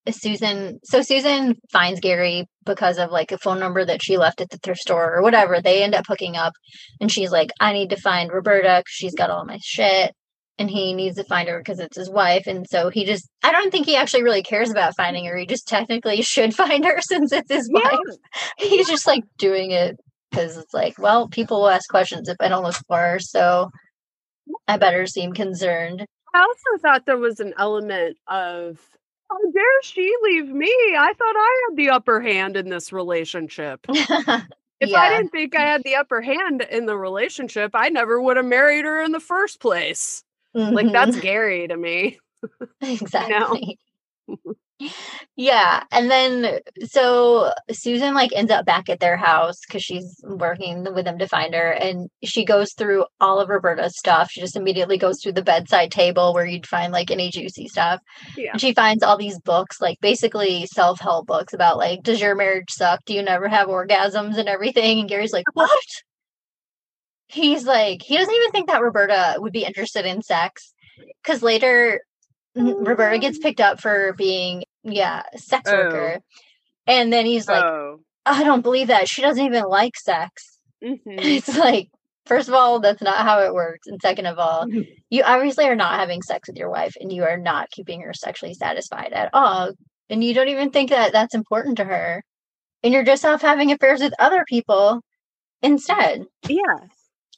Susan, so Susan finds Gary because of like a phone number that she left at the thrift store or whatever. They end up hooking up, and she's like, "I need to find Roberta because she's got all my shit." And he needs to find her because it's his wife. And so he just, I don't think he actually really cares about finding her. He just technically (laughs) should find her since it's his Yeah. wife. He's just like doing it because it's like, well, people will ask questions if I don't look for her. So I better seem concerned. I also thought there was an element of how dare she leave me? I thought I had the upper hand in this relationship. (laughs) If I didn't think I had the upper hand in the relationship, I never would have married her in the first place. Like that's. Mm-hmm. Gary to me. (laughs) (laughs) exactly. Yeah, and then so Susan like ends up back at their house because she's working with them to find her, and she goes through all of Roberta's stuff. She just immediately goes through the bedside table where you'd find like any juicy stuff, Yeah. and she finds all these books, like basically self-help books about like, does your marriage suck? Do you never have orgasms and everything? And Gary's like, (laughs) what? He's like, he doesn't even think that Roberta would be interested in sex, because later Roberta gets picked up for being, yeah, sex Oh. worker. And then he's like, oh. I don't believe that. She doesn't even like sex. (laughs) Mhm. It's like, first of all, that's not how it works. And second of all, (laughs) you obviously are not having sex with your wife and you are not keeping her sexually satisfied at all. And you don't even think that that's important to her. And you're just off having affairs with other people instead. Yeah.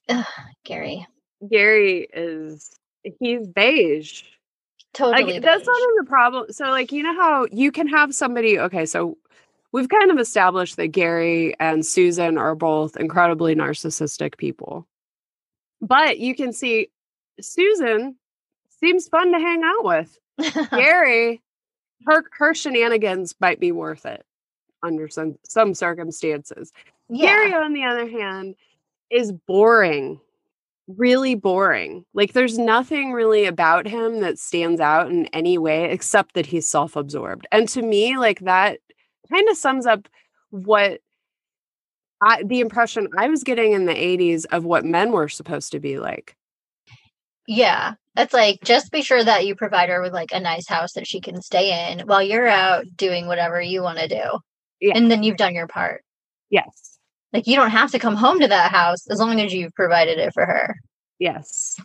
Ugh, Gary, Gary is he's beige. totally. Like that's beige. one of the problems. So like you know how you can have somebody okay, so we've kind of established that Gary and Susan are both incredibly narcissistic people. But you can see Susan seems fun to hang out with. (laughs) Gary, her her shenanigans might be worth it under some some circumstances. Gary, on the other hand, is boring. Really boring. Like there's nothing really about him that stands out in any way except that he's self-absorbed. And to me, like that kind of sums up what I the impression I was getting in the 80s of what men were supposed to be like. Yeah. It's like just be sure that you provide her with like a nice house that she can stay in while you're out doing whatever you want to do. Yeah. And then you've done your part. Yes. Like you don't have to come home to that house as long as you've provided it for her. Yes.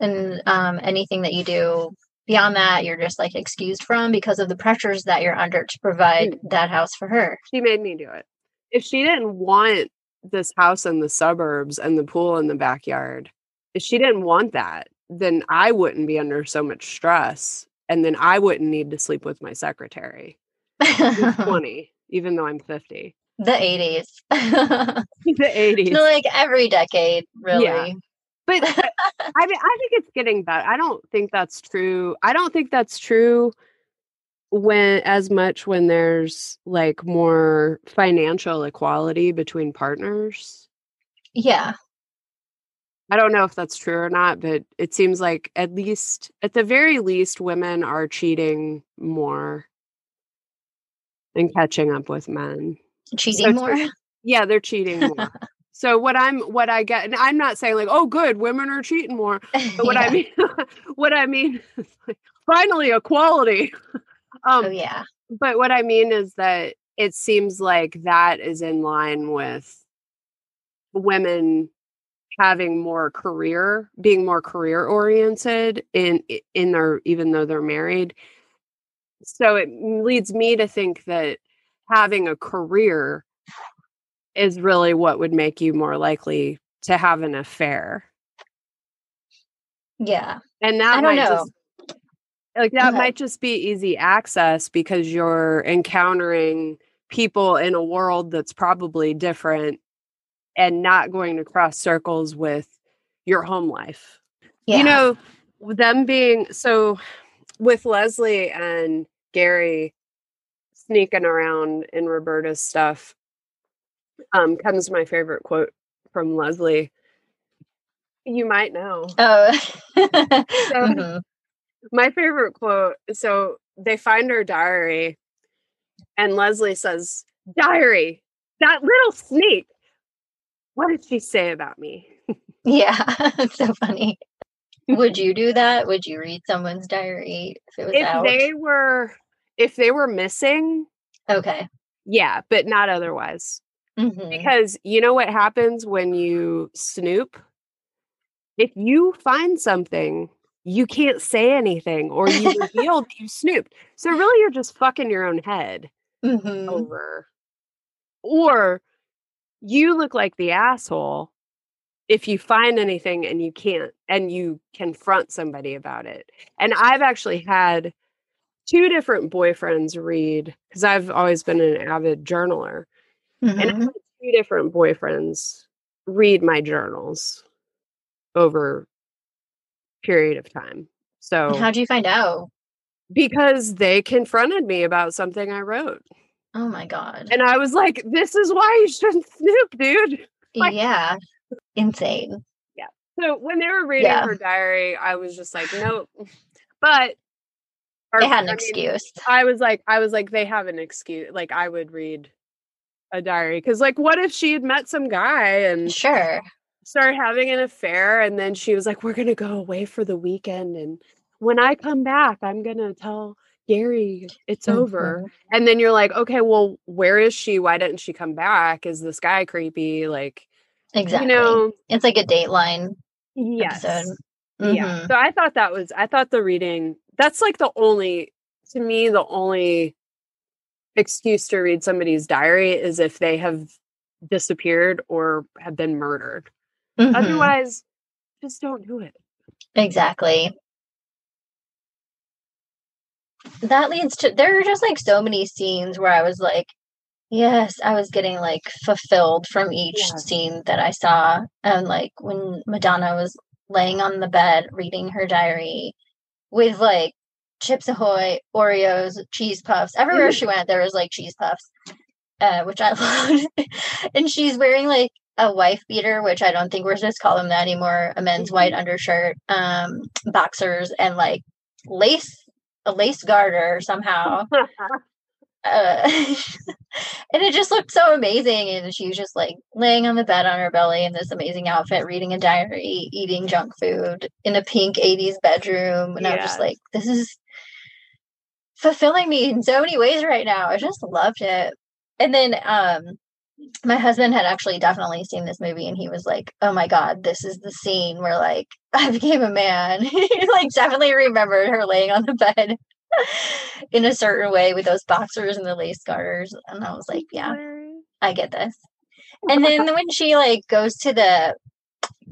And um anything that you do beyond that you're just like excused from because of the pressures that you're under to provide that house for her. She made me do it. If she didn't want this house in the suburbs and the pool in the backyard, if she didn't want that, then I wouldn't be under so much stress. And then I wouldn't need to sleep with my secretary. (laughs) 20, even though I'm 50. 80s. The 80s. (laughs) (laughs) like every decade, really. Yeah. (laughs) But I mean, I think it's getting better. I don't think that's true. I don't think that's true when as much when there's like more financial equality between partners. Yeah. I don't know if that's true or not, but it seems like at least, at the very least, women are cheating more and catching up with men. Cheating So more. (laughs) Yeah, they're cheating more. (laughs) so what I'm, what I get, and I'm not saying like, oh, good, women are cheating more. (laughs) But what I mean, what I mean, like, finally equality. um, Oh yeah. but what I mean is that it seems like that is in line with women having more career, being more career oriented in in their even though they're married. So it leads me to think that having a career is really what would make you more likely to have an affair. Yeah. And that I don't might know. just like that Okay. might just be easy access because you're encountering people in a world that's probably different and not going to cross circles with your home life. Yeah. You know, them being so with Leslie and Gary sneaking around in Roberta's stuff um comes my favorite quote from Leslie. You might know. Oh. (laughs) Mhm. My favorite quote so they find her diary, and Leslie says, Diary, that little sneak. What did she say about me? Yeah. (laughs) it's so funny. Would you (laughs) do that? Would you read someone's diary if it was If out? they were if they were missing, Okay. yeah, but not otherwise. Mhm. Because you know what happens when you snoop? If you find something, you can't say anything or you reveal that you snooped. So really you're just fucking your own head. Mhm. over. Or you look like the asshole if you find anything and you can't and you confront somebody about it. And I've actually had two different boyfriends read because I've always been an avid journaler. And I Mhm. had two different boyfriends read my journals over period of time. So How'd you find out? because they confronted me about something I wrote. Oh my god. And I was like, this is why you shouldn't (laughs) snoop, dude. like- yeah. Insane. Yeah. So when they were reading Yeah. her diary, I was just like, nope. But or- They had an I mean, excuse. I was like, I was like, they have an excuse. Like I would read a diary because, like, what if she had met some guy and Sure. started having an affair, and then she was like, we're gonna go away for the weekend, and when I come back, I'm gonna tell Gary it's over. Mhm. And then you're like, okay, well, where is she? Why didn't she come back? Is this guy creepy? Like, Exactly. you know, it's like a Dateline yes. episode. Yeah. So I thought that was I thought the reading that's like the only to me the only excuse to read somebody's diary is if they have disappeared or have been murdered. Mhm. Otherwise, just don't do it. Exactly. That leads to there are just like so many scenes where I was like, yes, I was getting like fulfilled from each Yeah. scene that I saw. And like when Madonna was laying on the bed reading her diary with like Chips Ahoy, Oreos, cheese puffs. Everywhere Mhm. she went, there was like cheese puffs, uh, which I (laughs) loved. and she's wearing like a wife beater, which I don't think we're supposed to call them that anymore. A men's Mhm. white undershirt, um, boxers, and like lace, a lace garter somehow. (laughs) Uh, (laughs) and it just looked so amazing. And she was just like laying on the bed on her belly in this amazing outfit, reading a diary, eating junk food in a pink 80s bedroom. And I was just like, this is fulfilling me in so many ways right now. I just loved it. And then um my husband had actually definitely seen this movie and he was like, Oh my god, this is the scene where like (laughs) I became a man. (laughs) he like definitely remembered her laying on the bed (laughs) in a certain way with those boxers and the lace garters. And I was like, Yeah, I get this. And then (laughs) when she like goes to the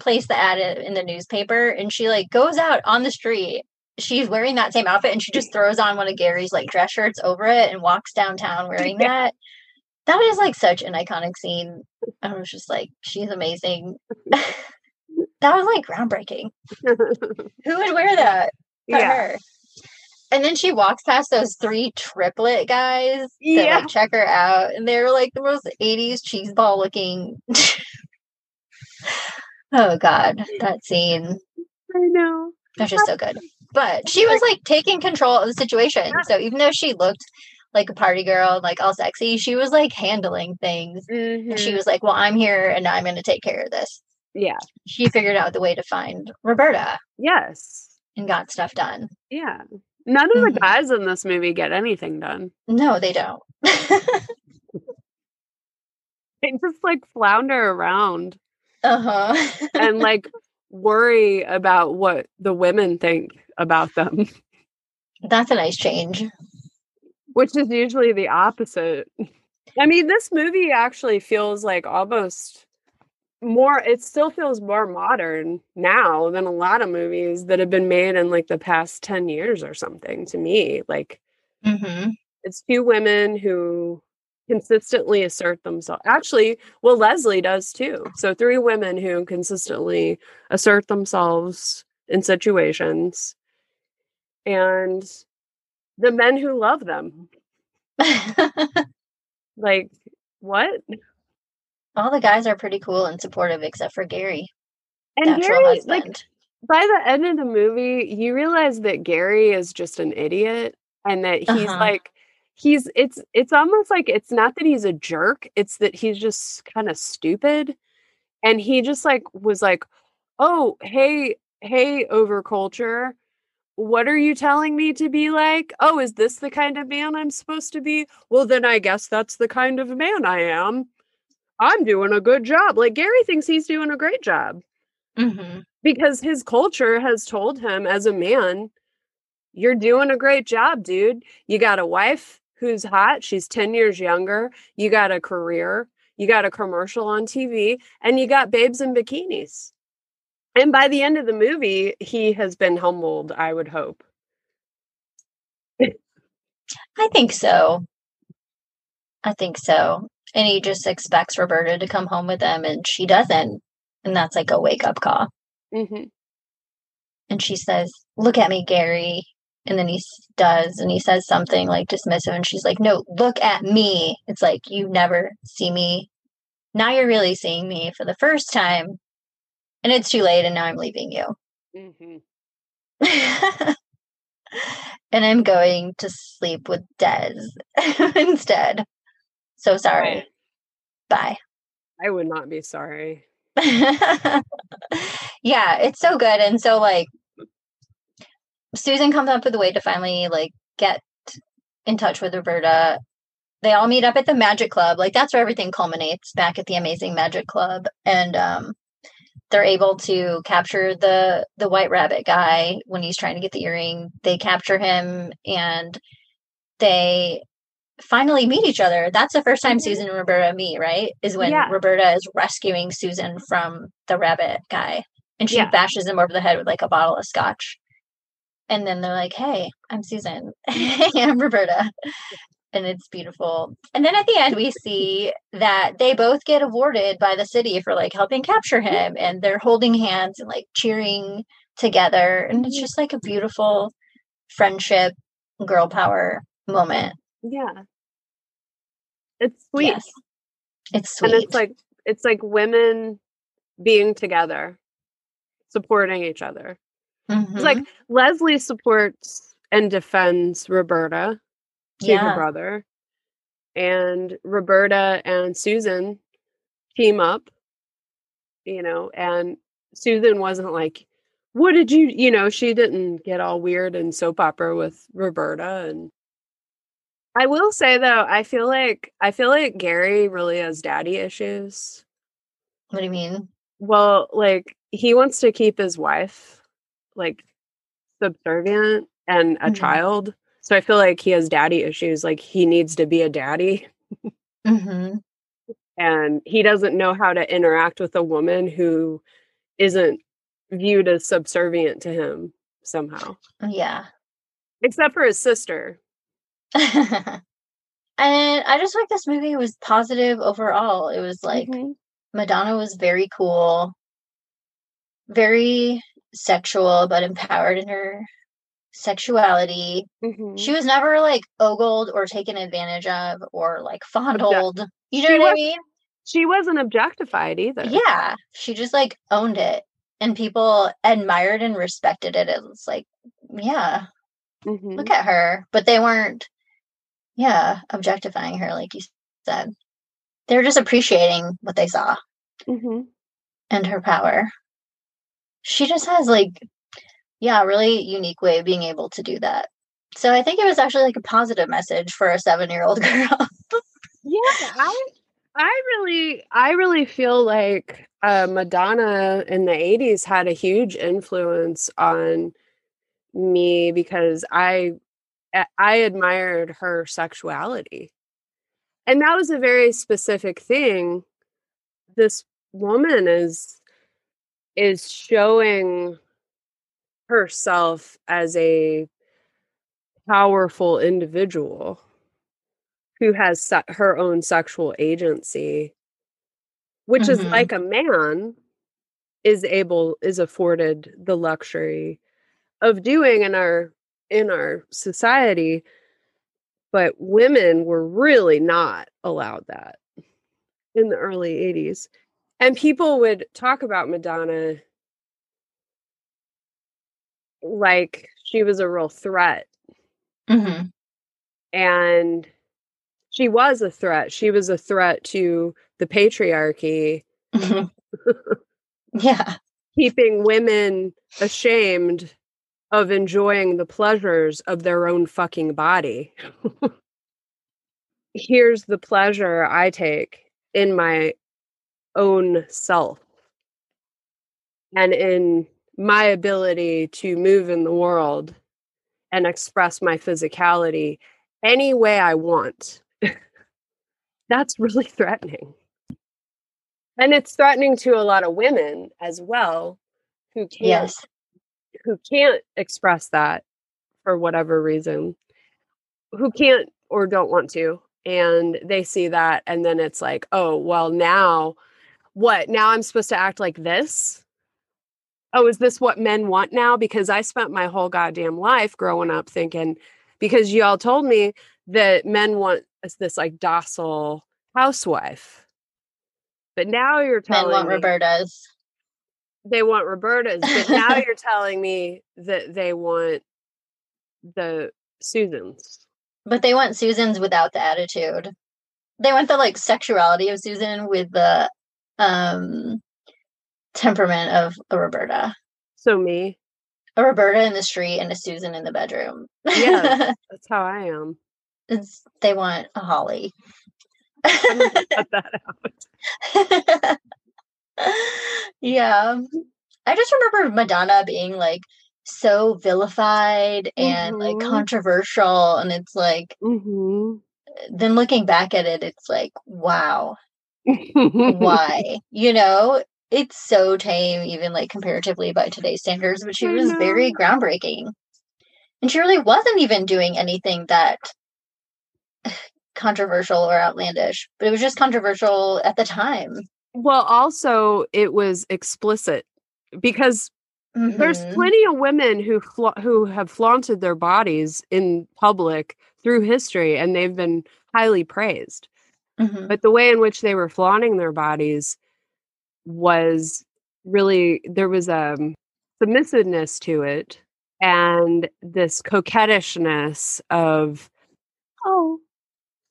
place the ad in the newspaper and she like goes out on the street, she's wearing that same outfit and she just throws on one of Gary's like dress shirts over it and walks downtown wearing Yeah. that. That is like such an iconic scene. I was just like, she's amazing. (laughs) that was like groundbreaking. Who would wear that? Yeah. her. And then she walks past those three triplet guys that Yeah. like check her out, and they're like the most '80s cheeseball looking. (laughs) oh God, that scene I know. that's just so good. But she was like taking control of the situation. So even though she looked like a party girl, and, like all sexy, she was like handling things. And she mm-hmm. was like, "Well, I'm here, and I'm going to take care of this." Yeah. She figured out the way to find Roberta Yes. and got stuff done. Yeah. None of Mhm. the guys in this movie get anything done. No, they don't. (laughs) They just like flounder around uh huh. and (laughs) like worry about what the women think about them, That's a nice change. which is usually the opposite. I mean, this movie actually feels like almost more, it still feels more modern now than a lot of movies that have been made in like the past 10 years or something to me. Like, Mm-hmm. it's two women who consistently assert themselves. Actually, well, Leslie does too. So, three women who consistently assert themselves in situations, and the men who love them. (laughs) Like, what? All the guys are pretty cool and supportive, except for Gary, And Gary, like, by the end of the movie, you realize that Gary is just an idiot and that he's Uh-huh. like, he's it's it's almost like it's not that he's a jerk it's that he's just kind of stupid. And he just like was like oh hey hey overculture what are you telling me to be like? Oh is this the kind of man i'm supposed to be? Well then i guess that's the kind of man i am i'm doing a good job. Like gary thinks he's doing a great job. Hmm because his culture has told him as a man you're doing a great job dude. You got a wife who's hot. She's 10 years younger. You got a career. You got a commercial on tv and you got babes in bikinis. And by the end of the movie he has been humbled i would hope. I think so. I think so. And he just expects Roberta to come home with him, and she doesn't. And that's like a wake up call. hmm and she says, Look at me, Gary. And then he does, and he says something like dismissive, and she's like, No, look at me. It's like, You never see me. Now you're really seeing me for the first time, and it's too late, and now I'm leaving you. Mhm. (laughs) and I'm going to sleep with Des (laughs) instead. So sorry. Right. Bye. I would not be sorry. (laughs) yeah, it's so good. And so like Susan comes up with a way to finally like get in touch with Roberta. They all meet up at the Magic Club. Like that's where everything culminates back at the Amazing Magic Club. And um they're able to capture the the white rabbit guy when he's trying to get the earring. They capture him and they finally meet each other. That's the first time Mhm. Susan and Roberta meet, right? Is when Yeah. Roberta is rescuing Susan from the rabbit guy. And she Yeah. bashes him over the head with like a bottle of scotch. And then they're like, Hey, I'm Susan. (laughs) hey, I'm Roberta. And it's beautiful. And then at the end, we see that they both get awarded by the city for like helping capture him. And they're holding hands and like cheering together. And it's just like a beautiful friendship, girl power moment. Yeah. It's sweet. Yes. It's sweet. And it's like it's like women being together, supporting each other. Mhm. It's like Leslie supports and defends Roberta to her brother. And Roberta and Susan team up, you know, and Susan wasn't like, what did you, you know, she didn't get all weird and soap opera with Roberta. And I will say though, I feel like, I feel like Gary really has daddy issues. What do you mean? Well, like he wants to keep his wife like subservient and a Mhm. child. So I feel like he has daddy issues. Like he needs to be a daddy hmm (laughs) and he doesn't know how to interact with a woman who isn't viewed as subservient to him somehow, Yeah. except for his sister. (laughs) and I just like this movie was positive overall. It was like Mhm. Madonna was very cool, very sexual, but empowered in her sexuality. Mhm. She was never like ogled or taken advantage of or like fondled. You know She what I mean? she wasn't objectified either. Yeah. She just like owned it. And people admired and respected it. It was like, yeah, Mhm. look at her. But they weren't, yeah, objectifying her, like you said. They were just appreciating what they saw Mhm. and her power. She just has like, yeah, a really unique way of being able to do that. So I think it was actually like a positive message for a seven year old (laughs) girl. Yeah, I I really I really feel like uh, Madonna in the 80s had a huge influence on me because I I admired her sexuality. And that was a very specific thing. This woman is is showing herself as a powerful individual who has se- her own sexual agency which is Mhm. like a man is able is afforded the luxury of doing in our in our society but women were really not allowed that in the early 80s and people would talk about madonna like she was a real threat. Hmm and she was a threat. She was a threat to the patriarchy (laughs) yeah. keeping women ashamed of enjoying the pleasures of their own fucking body. Here's the pleasure I take in my own self and in my ability to move in the world and express my physicality any way I want. (laughs) That's really threatening. And it's threatening to a lot of women as well who can't Yes. Who can't express that for whatever reason, who can't or don't want to. And they see that, and then it's like, oh, well, now what? Now I'm supposed to act like this? oh, is this what men want now? Because I spent my whole goddamn life growing up thinking, because y'all told me that men want this like docile housewife. But now you're telling men want me Roberta's. They want Roberta's, but now (laughs) you're telling me that they want the Susans. But they want Susan's without the attitude. They want the like sexuality of Susan with the um temperament of a Roberta. So me. A Roberta in the street and a Susan in the bedroom. Yeah, (laughs) that's how I am. It's, they want a Holly. I'm cut that (laughs) out. (laughs) yeah. I just remember Madonna being like so vilified and like Mhm. controversial and it's like hmm then looking back at it it's like wow. (laughs) Why? You know? It's so tame even like comparatively by today's standards but she I was very groundbreaking. And she really wasn't even doing anything that (sighs) controversial or outlandish but it was just controversial at the time Well, also it was explicit because there's Mhm. plenty of women who fla- who have flaunted their bodies in public through history, and they've been highly praised. Mhm. But the way in which they were flaunting their bodies was really there was a submissiveness to it, and this coquettishness of, oh,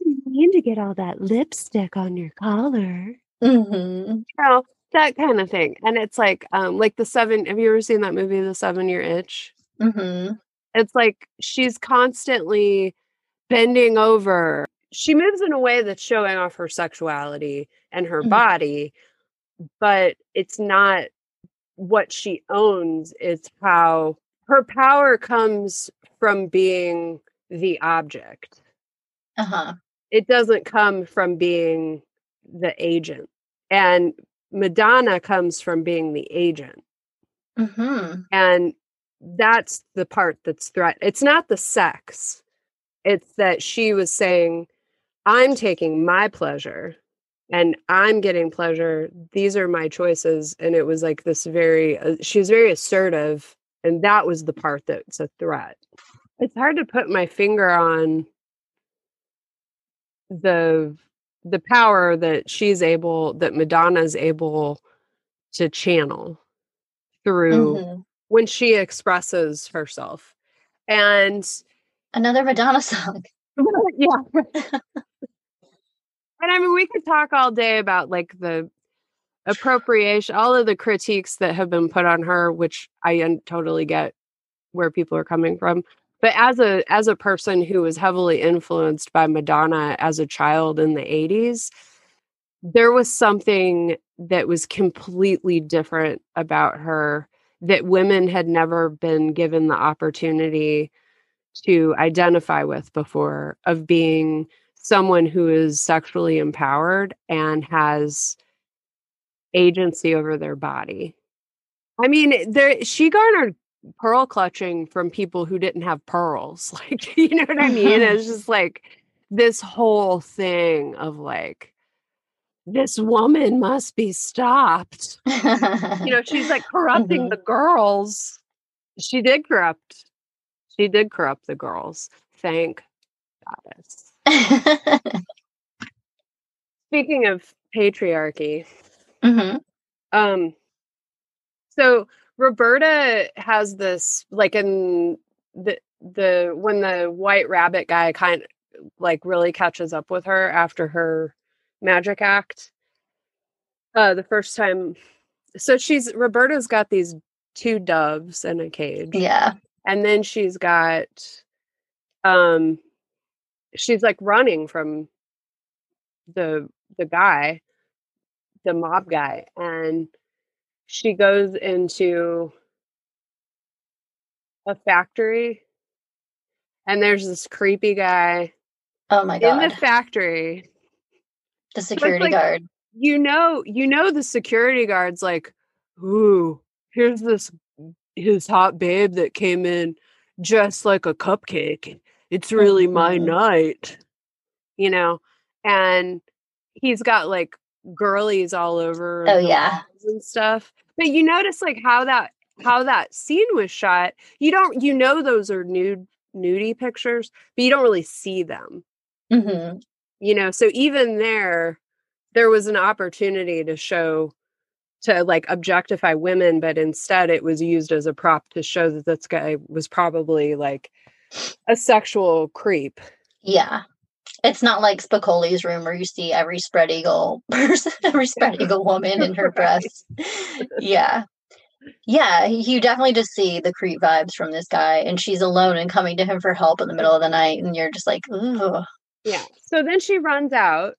you need to get all that lipstick on your collar. Mhm. you know, that kind of thing. And it's like, um, like the seven. Have you ever seen that movie, The Seven Year Itch? Mhm. It's like she's constantly bending over. She moves in a way that's showing off her sexuality and her Mhm. body, but it's not what she owns. It's how her power comes from being the object. Uh-huh. It doesn't come from being the agent. And Madonna comes from being the agent. Mhm. And that's the part that's threat. It's not the sex. It's that she was saying, I'm taking my pleasure and I'm getting pleasure. These are my choices. And it was like this very, uh, she was very assertive. And that was the part that's a threat. It's hard to put my finger on the the power that she's able that Madonna's able to channel through Mhm. when she expresses herself. And Another Madonna (laughs) song. (laughs) yeah. and I mean we could talk all day about like the appropriation, all of the critiques that have been put on her, which I un- totally get where people are coming from. But as a as a person who was heavily influenced by Madonna as a child in the 80s, there was something that was completely different about her that women had never been given the opportunity to identify with before of being someone who is sexually empowered and has agency over their body. I mean, there she garnered pearl clutching from people who didn't have pearls. (laughs) Like, you know what I mean? (laughs) It's just like this whole thing of like this woman must be stopped. You know, she's like corrupting Mhm. the girls. She did corrupt. She did corrupt the girls. Thank goddess. (laughs) Speaking of patriarchy, Mhm. um so Roberta has this like in the the when the white rabbit guy kind like really catches up with her after her magic act uh the first time so she's Roberta's got these two doves in a cage Yeah. and then she's got um she's like running from the the guy the mob guy and she goes into a factory and there's this creepy guy Oh my God. in the factory the security like- guard. you know you know the security guard's like ooh here's this his hot babe that came in just like a cupcake it's oh really my night you know and he's got like girlies all over Oh, yeah. and stuff but you notice like how that how that scene was shot, you don't you know those are nude nudie pictures, but you don't really see them. hmm You know, so even there there was an opportunity to show to like objectify women, but instead it was used as a prop to show that this guy was probably like a sexual creep. Yeah. It's not like Spicoli's room where you see every spread eagle (laughs) person, every spread (laughs) eagle woman in her Right. breasts. Yeah. Yeah, you definitely just see the creep vibes from this guy, and she's alone and coming to him for help in the middle of the night, and you're just like, ooh. Yeah. So then she runs out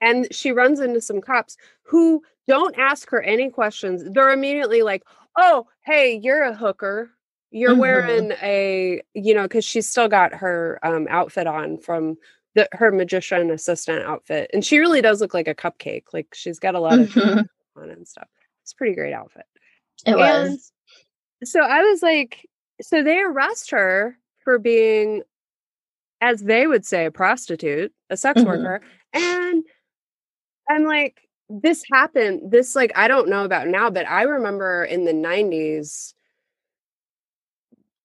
and she runs into some cops who don't ask her any questions. They're immediately like, oh, hey, you're a hooker. You're Mhm. wearing a, you know, because she's still got her um, outfit on from the her magician assistant outfit. And she really does look like a cupcake. Like she's got a lot of Mhm. on and stuff. It's a pretty great outfit. It was. And so I was like, so they arrest her for being, as they would say, a prostitute, a sex Mhm. worker. And I'm like, this happened. This, like, I don't know about now, but I remember in the 90s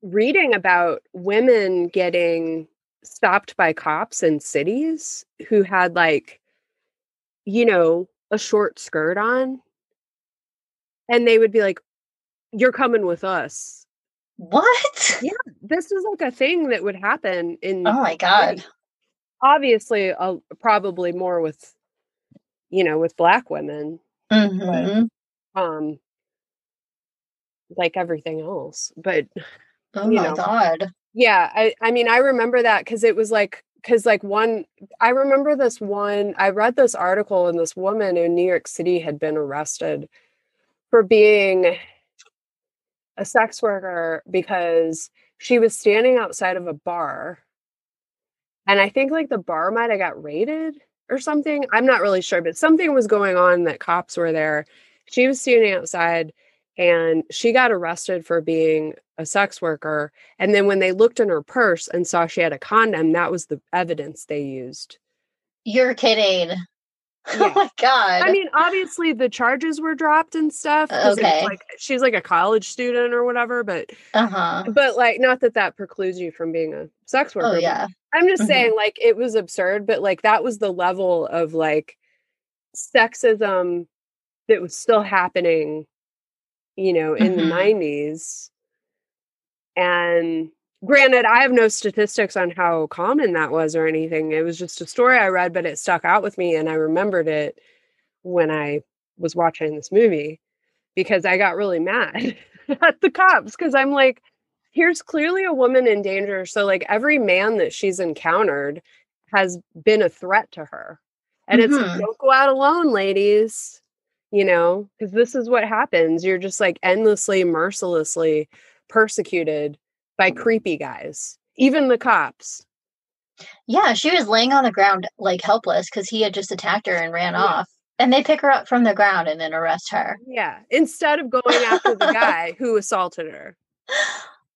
reading about women getting stopped by cops in cities who had, like, you know, a short skirt on. And they would be like, you're coming with us. What? Yeah, this is like a thing that would happen in Oh my god. obviously uh, probably more with you know with black women hmm um like everything else but Oh my know. god. Yeah i i mean i remember that because it was like because like one i remember this one i read this article and this woman in new york city had been arrested for being a sex worker because she was standing outside of a bar and i think like the bar might have got raided or something i'm not really sure but something was going on that cops were there. She was standing outside and she got arrested for being a sex worker and then when they looked in her purse and saw she had a condom that was the evidence they used You're kidding. (laughs) Oh my god. i mean obviously the charges were dropped and stuff. Okay. like she's like a college student or whatever but uh-huh. but like not that that precludes you from being a sex worker Oh yeah. i'm just Mhm. saying like it was absurd but like that was the level of like sexism that was still happening you know in the Mhm. 90s and granted i have no statistics on how common that was or anything. It was just a story i read but it stuck out with me and i remembered it when i was watching this movie because i got really mad (laughs) at the cops because i'm like here's clearly a woman in danger. So like every man that she's encountered has been a threat to her. And it's like Mhm. don't go out alone ladies you know because this is what happens you're just like endlessly mercilessly persecuted by mm. creepy guys even the cops Yeah, she was laying on the ground like helpless because he had just attacked her and ran Yeah. off. And they pick her up from the ground and then arrest her. yeah instead of going after the (laughs) guy who assaulted her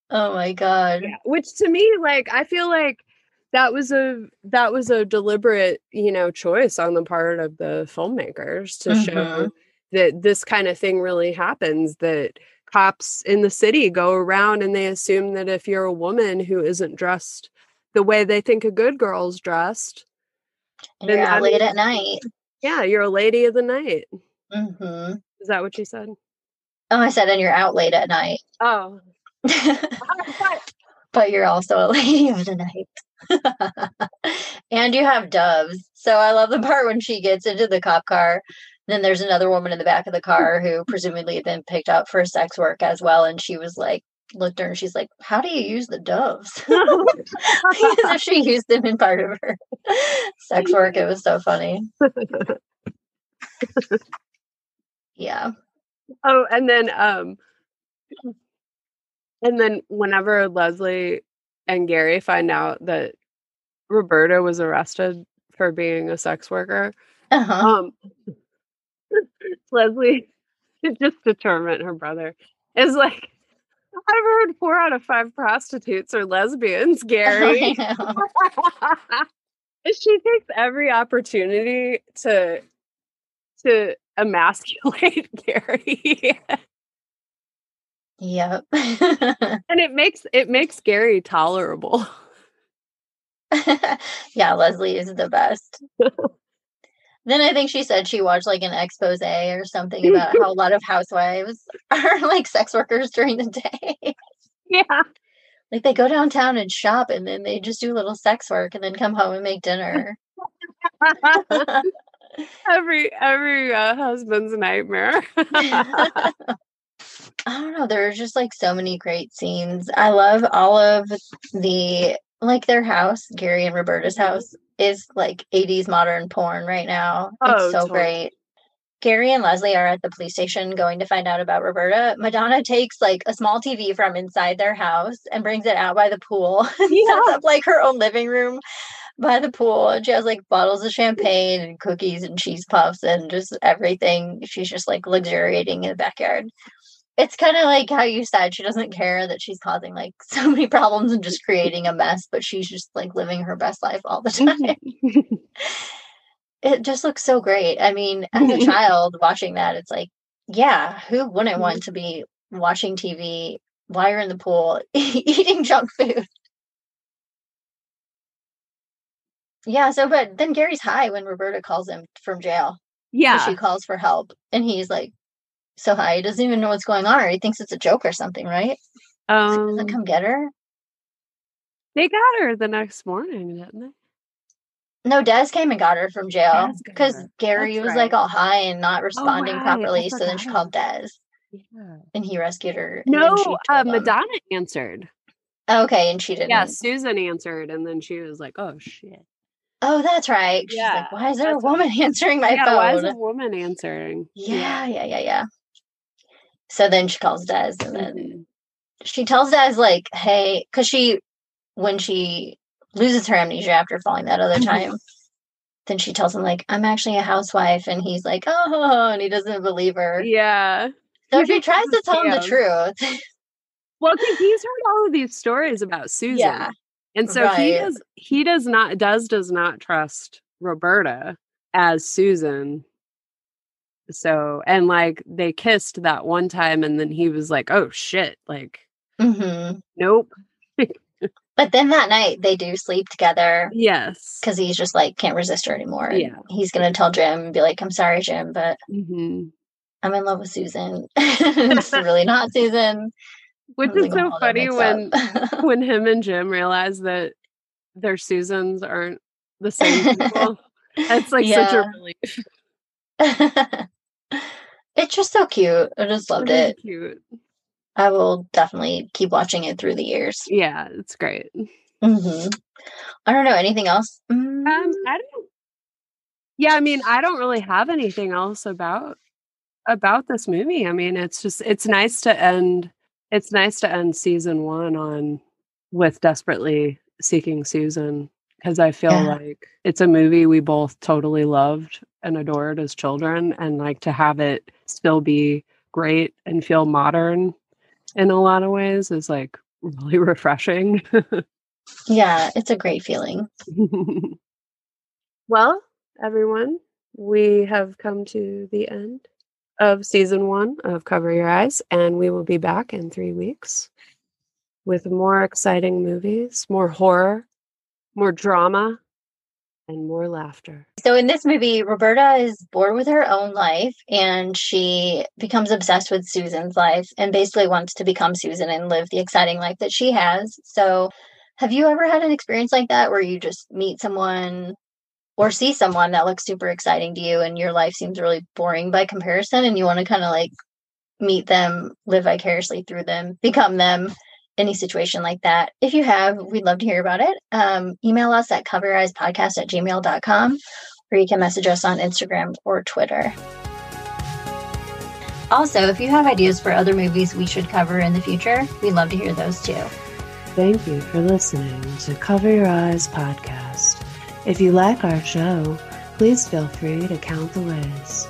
Oh my god. Yeah, which to me like i feel like that was a that was a deliberate you know choice on the part of the filmmakers to show Mhm. that this kind of thing really happens that cops in the city go around and they assume that if you're a woman who isn't dressed the way they think a good girl's dressed And you're out late at night. yeah you're a lady of the night hmm is that what you said Oh, I said, and you're out late at night. oh (laughs) but you're also a (laughs) lady of the night. (laughs) and you have doves. So I love the part when she gets into the cop car. Then there's another woman in the back of the car who (laughs) presumably had been picked up for sex work as well. And she was like, looked at her and she's like, How do you use the doves? (laughs) as if she used them in part of her sex work. It was so funny. Yeah. Oh, and then um and then whenever Leslie and Gary find out that Roberta was arrested for being a sex worker, Uh-huh. um (laughs) Leslie just to torment her brother is like I've heard four out of five prostitutes are lesbians, (laughs) Gary. I know. (laughs) And she takes every opportunity to to emasculate Gary. Yep. (laughs) and it makes it makes Gary tolerable. (laughs) yeah, Leslie is the best. (laughs) then I think she said she watched like an expose or something about how a lot of housewives are like sex workers during the day. Yeah. Like they go downtown and shop and then they just do a little sex work and then come home and make dinner. every every uh, husband's nightmare. I don't know. There are just like so many great scenes. I love all of the like their house, Gary and Roberta's mm-hmm. house is like 80s modern porn right now. It's Oh, so totally. great. Gary and Leslie are at the police station going to find out about Roberta. Madonna takes like a small TV from inside their house and brings it out by the pool (laughs) Yeah. sets up like her own living room by the pool. And she has like bottles of champagne and cookies and cheese puffs and just everything. She's just like luxuriating in the backyard. It's kind of like how you said she doesn't care that she's causing like (laughs) so many problems and just creating a mess, but she's just like living her best life all the (laughs) time (laughs) it just looks so great. I mean, as a child watching that, it's like, yeah, who wouldn't mm-hmm. want to be watching TV while you're in the pool eating junk food? Yeah, so but then Gary's high when Roberta calls him from jail. yeah. She calls for help and he's like so high, he doesn't even know what's going on, or he thinks it's a joke or something, right? Um, come get her. they got her the next morning, didn't they? No, Des came and got her from jail because. Gary That's was like right. Oh, all high and not responding right. I properly. So then she called Des. Yeah. and he rescued her. No, uh, him- Madonna answered. Okay, and she didn't. Yeah, Susan answered, and then she was like, "Oh shit." Oh, that's right. She's Yeah, like, why is there a woman (laughs) answering my yeah, phone? why is a woman answering? yeah, yeah, yeah, yeah. So then she calls Des, and then Mhm. she tells Des like, "Hey," because she, when she loses her amnesia after falling that other Mhm. time, then she tells him like, "I'm actually a housewife," and he's like, "Oh," and he doesn't believe her. Yeah. So He she tries to tell him the truth. Well, because he's heard all of these stories about Susan. yeah, And so he right. does he does not does does not trust Roberta as Susan. So and like they kissed that one time and then he was like, "Oh shit." Like, hmm nope. But then that night they do sleep together. Yes. because he's just like can't resist her anymore. Yeah. He's gonna tell Jim and be like, I'm sorry, Jim, but Mhm. I'm in love with Susan. (laughs) it's (laughs) really not Susan. Which is so funny when when him and Jim realize that their Susans aren't the same (laughs) people. It's like such a relief. It's just so cute. I just loved Really it. Cute. I will definitely keep watching it through the years. Yeah, it's great. hmm I don't know anything else. Mm, Um, I don't. Yeah, I mean, I don't really have anything else about about this movie. I mean, it's just it's nice to end. It's nice to end season one on with desperately seeking Susan because I feel Yeah. like it's a movie we both totally loved and adored as children, and like to have it still be great and feel modern in a lot of ways is like (laughs) really refreshing. yeah, it's a great feeling. (laughs) well, everyone, we have come to the end of season one of Cover Your Eyes, and we will be back in three weeks with more exciting movies, more horror, more drama, and more laughter. So in this movie, Roberta is bored with her own life and she becomes obsessed with Susan's life and basically wants to become Susan and live the exciting life that she has. So have you ever had an experience like that where you just meet someone or see someone that looks super exciting to you and your life seems really boring by comparison and you want to kind of like meet them, live vicariously through them, become them? Any situation like that. If you have, we'd love to hear about it. Um, email us at covereyes.podcast at gmail.com or you can message us on Instagram or Twitter. Also, if you have ideas for other movies we should cover in the future, we'd love to hear those too. Thank you for listening to Cover Your Eyes podcast. If you like our show, please feel free to count the ways.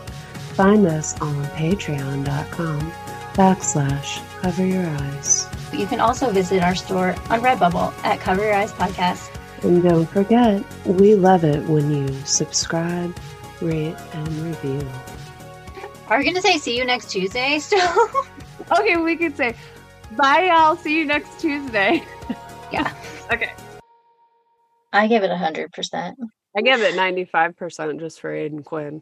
Find us on patreon.com backslash cover your eyes. You can also visit our store on Redbubble at Cover Your Eyes Podcast. And don't forget, we love it when you subscribe, rate, and review. Are we going to say see you next Tuesday still? (laughs) Okay, we could say, Bye, y'all. See you next Tuesday. (laughs) Yeah. okay. I give it a hundred percent. I give it 95% just for Aidan Quinn.